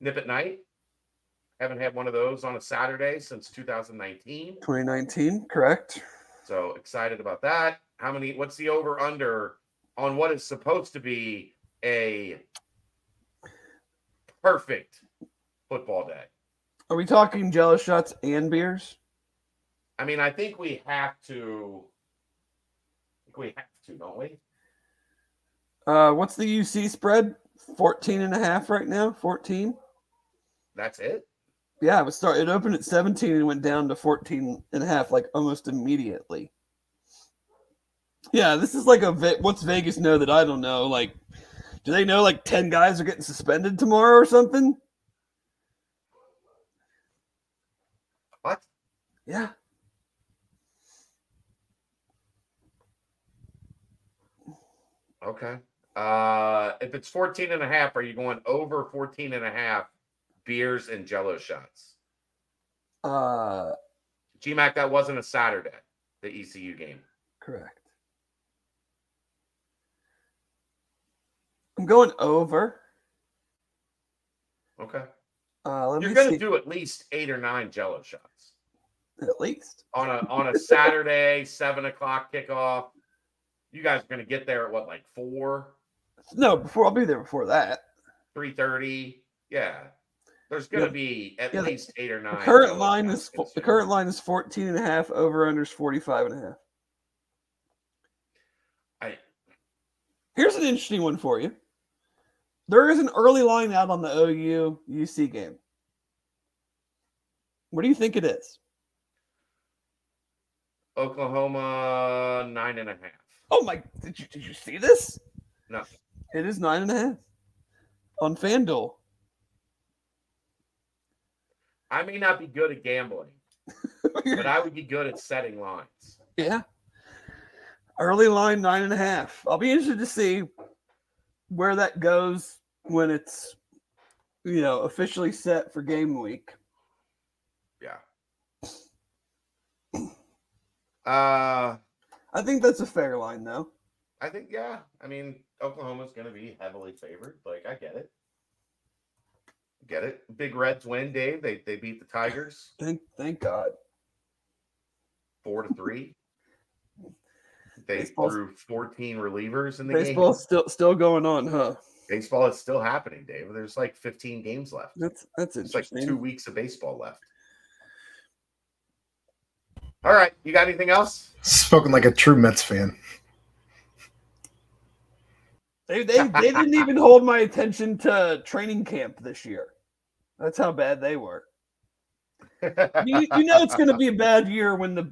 Nip at night. Haven't had one of those on a Saturday since 2019. 2019, correct. So excited about that. How many? What's the over under on what is supposed to be a perfect football day? Are we talking jello shots and beers? I mean, I think we have to. I think we have to, don't we? Uh, what's the UC spread? 14 and a half right now. 14. That's it. Yeah, it was start. It opened at 17 and went down to 14 and a half, like almost immediately. Yeah, this is like a what's Vegas know that I don't know. Like, do they know like 10 guys are getting suspended tomorrow or something? What? Yeah. Okay. Uh, if it's 14 and a half, are you going over 14 and a half beers and jello shots? Uh, GMAC, that wasn't a Saturday, the ECU game. Correct. I'm going over. Okay. Uh, You're going to do at least eight or nine jello shots. At least on a on a Saturday, seven o'clock kickoff. You guys are going to get there at what, like four? No, before I'll be there before that. Three thirty. Yeah. There's going to yeah. be at yeah, least eight or nine. The current line is the current line is 14 and a half over unders 45 and a half. I Here's an interesting one for you. There is an early line out on the OU UC game. What do you think it is? Oklahoma nine and a half. Oh my! Did you did you see this? No. It is nine and a half on FanDuel. I may not be good at gambling, but I would be good at setting lines. yeah. Early line nine and a half. I'll be interested to see where that goes when it's you know officially set for game week. Yeah. Uh I think that's a fair line though. I think yeah. I mean, Oklahoma's going to be heavily favored. Like I get it. Get it. Big Reds win, Dave. They they beat the Tigers Thank thank God. four to three. They Baseball's- threw 14 relievers in the Baseball's game. still still going on, huh? Baseball is still happening, Dave. There's like 15 games left. That's that's It's like two weeks of baseball left. All right, you got anything else? Spoken like a true Mets fan. They, they they didn't even hold my attention to training camp this year. That's how bad they were. You, you know it's going to be a bad year when the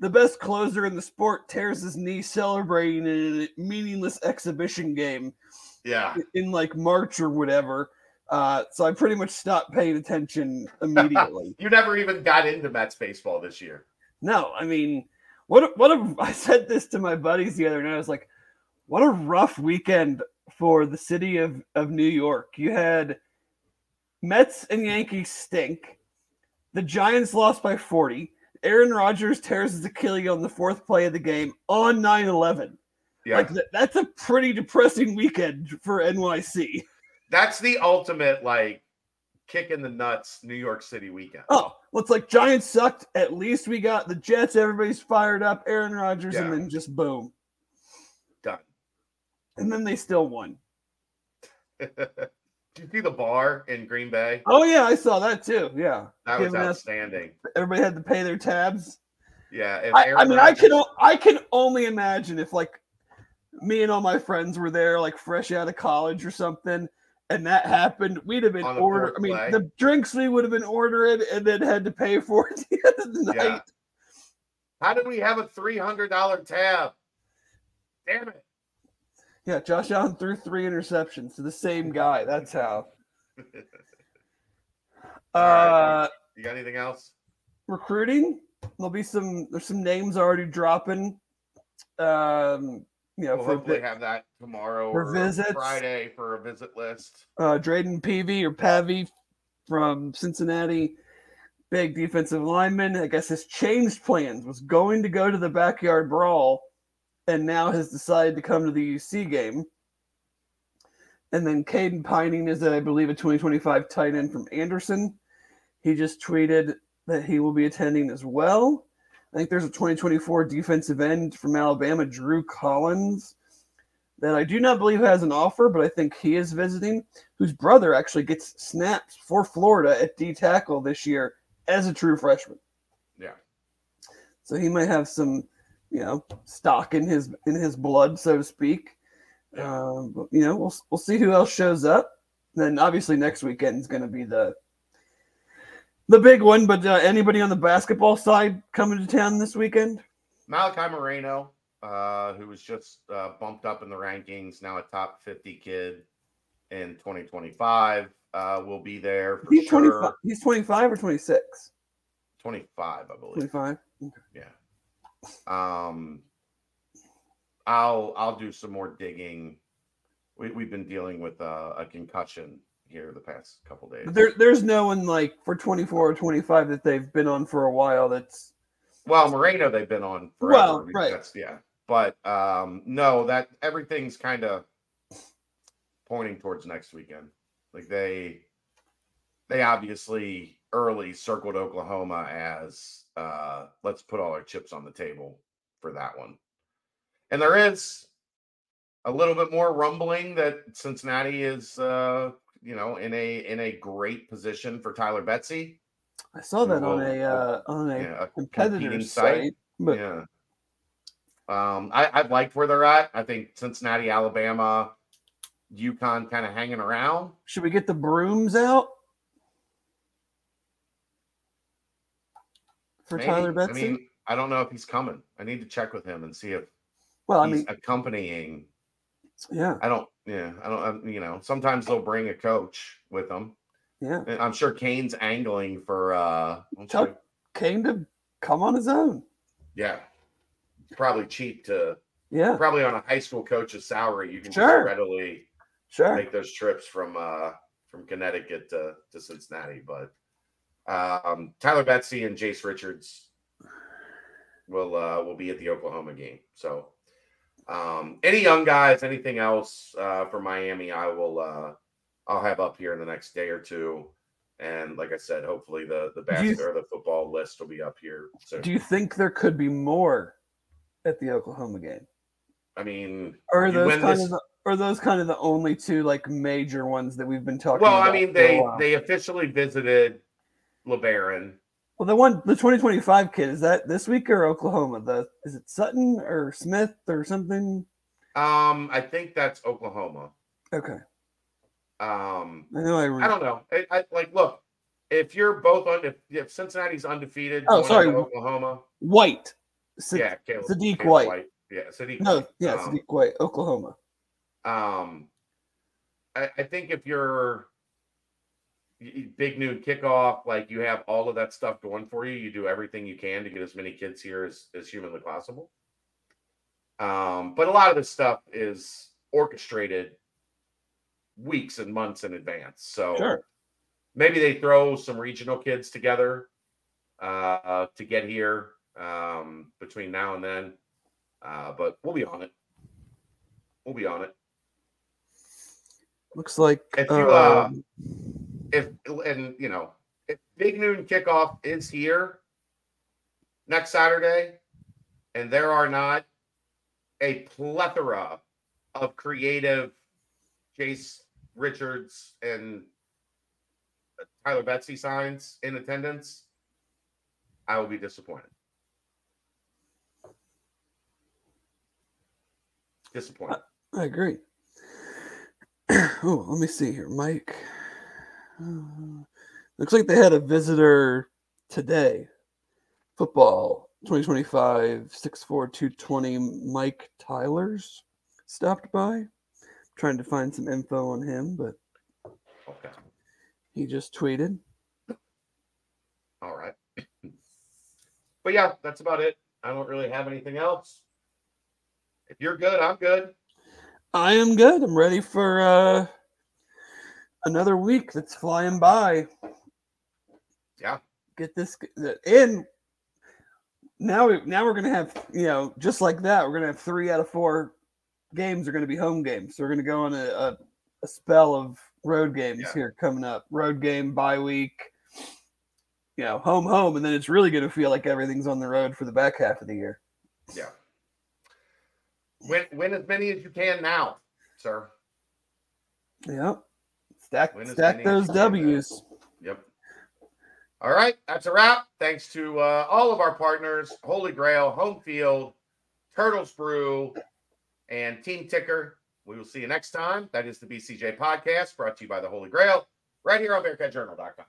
the best closer in the sport tears his knee celebrating in a meaningless exhibition game yeah. in like March or whatever. Uh, so I pretty much stopped paying attention immediately. You never even got into Mets baseball this year. No, I mean, what a, what a, I said this to my buddies the other night. I was like, what a rough weekend for the city of, of New York. You had Mets and Yankees stink. The Giants lost by 40. Aaron Rodgers tears his Achilles on the fourth play of the game on 9 11. Yeah. Like, th- that's a pretty depressing weekend for NYC. That's the ultimate like kick in the nuts New York City weekend. Oh, well, it's like Giants sucked. At least we got the Jets. Everybody's fired up. Aaron Rodgers, and then just boom. And then they still won. Did you see the bar in Green Bay? Oh yeah, I saw that too. Yeah, That was Giving us- outstanding. everybody had to pay their tabs. Yeah. if I, I mean, I can I can only imagine if like me and all my friends were there, like fresh out of college or something, and that happened, we'd have been On the order. fourth I mean, play. the drinks we would have been ordering and then had to pay for it at the end of the Yeah. night. How did we have a three hundred dollar tab? Damn it. Yeah, Josh Allen threw three interceptions to the same guy. That's how. All right. Uh, You got anything else? recruiting. There'll be some. There's some names already dropping. Um, you know, We'll hopefully vi- have that tomorrow for or visits. Friday for a visit list. uh, Drayden Peavy or Pavy from Cincinnati, big defensive lineman. I guess has changed plans. Was going to go to the backyard brawl, and now has decided to come to the UC game. And then Caden Pining is, I believe, a 2025 tight end from Anderson. He just tweeted that he will be attending as well. I think there's a 2024 defensive end from Alabama, Drew Collins, that I do not believe has an offer, but I think he is visiting whose brother actually gets snaps for Florida at D tackle this year as a true freshman. Yeah. So he might have some, you know, stock in his in his blood, so to speak. Um, but, you know, we'll we'll see who else shows up. Then obviously next weekend is going to be the the big one. But uh, anybody on the basketball side coming to town this weekend? Malachi Moreno, uh, who was just uh, bumped up in the rankings, now a top 50 kid in 2025, uh, will be there for He's twenty sure. five. He's twenty five or twenty six. 25, I believe. Twenty five. Yeah. Um, I'll I'll do some more digging. We, we've been dealing with uh, a concussion here the past couple days. But there, there's no one like for 24 or 25 that they've been on for a while. That's Well, Moreno they've been on forever. Well, right. that's- yeah. But um no, that everything's kind of pointing towards next weekend. Like they they obviously early circled Oklahoma as uh let's put all our chips on the table for that one. And there is a little bit more rumbling that Cincinnati is uh you know in a in a great position for Tyler Betsy. I saw that on a uh, on a Yeah, a competitor competing site. But yeah. Um, I, I liked where they're at. I think Cincinnati, Alabama, UConn kind of hanging around. should we get the brooms out? For Maybe. Tyler I mean, I don't know if he's coming. I need to check with him and see if well, I mean, accompanying. yeah, I don't. Yeah, I don't. um, You know, sometimes they'll bring a coach with them. yeah. And I'm sure Kane's angling for. uh Tell. Kane to come on his own. Yeah, probably cheap to. Yeah, Probably on a high school coach's salary, you can Sure. just readily sure. make those trips from uh from Connecticut to, to Cincinnati. But um Tyler Betsy and Jace Richards will uh will be at the Oklahoma game. So um any young guys, anything else uh for Miami, I will uh I'll have up here in the next day or two. And like I said, hopefully the the you- or the football list will be up here soon. Do you think there could be more at the Oklahoma game? I mean, Or are those kind this- of the, are those kind of the only two like major ones that we've been talking well, about? I mean, they they officially visited LeBaron. well the one the 2025 kid is that this week or Oklahoma? The is it Sutton or Smith or something? Um, I think that's Oklahoma. Okay, Um, I know I. I don't know. I, I like look if you're both on if, if Cincinnati's undefeated. Oh, sorry. Oklahoma. White. Yeah, Caleb, Sadiq Caleb White. Yeah, Sadiq. No, White. yeah, Um, Sadiq White, Oklahoma. Um, I, I think if you're big noon kickoff, like you have all of that stuff going for you, you do everything you can to get as many kids here as, as humanly possible. Um, but a lot of this stuff is orchestrated weeks and months in advance. So Sure. maybe they throw some regional kids together uh, to get here um, between now and then. Uh, but we'll be on it. We'll be on it. Looks like If you, uh, um, If and you know, if Big Noon kickoff is here next Saturday, and there are not a plethora of creative Jace Richards and Tyler Betsy signs in attendance, I will be disappointed. Disappointed. I agree. oh, let me see here, Mike. Looks like they had a visitor today. Football 2025 64220 Mike Tylers stopped by. trying to find some info on him, but Okay. he just tweeted. All right. But yeah, that's about it. I don't really have anything else. If you're good, I'm good. I am good. I'm ready for uh another week that's flying by. Yeah. Get this in. Now, we- now we're gonna have you know just like that. We're gonna have three out of four games are gonna be home games. So we're gonna go on a, a, a spell of road games Yeah. here coming up. Road game bye week. You know, home home, and then it's really gonna feel like everything's on the road for the back half of the year. Yeah. Win win as many as you can now, sir. Yep. Stack Win stack those you can now. W's. Yep. All right, that's a wrap. Thanks to uh, all of our partners, Holy Grail, Home Field, Turtles Brew, and Team Ticker. We will see you next time. That is the BCJ podcast brought to you by the Holy Grail right here on BearcatJournal.com.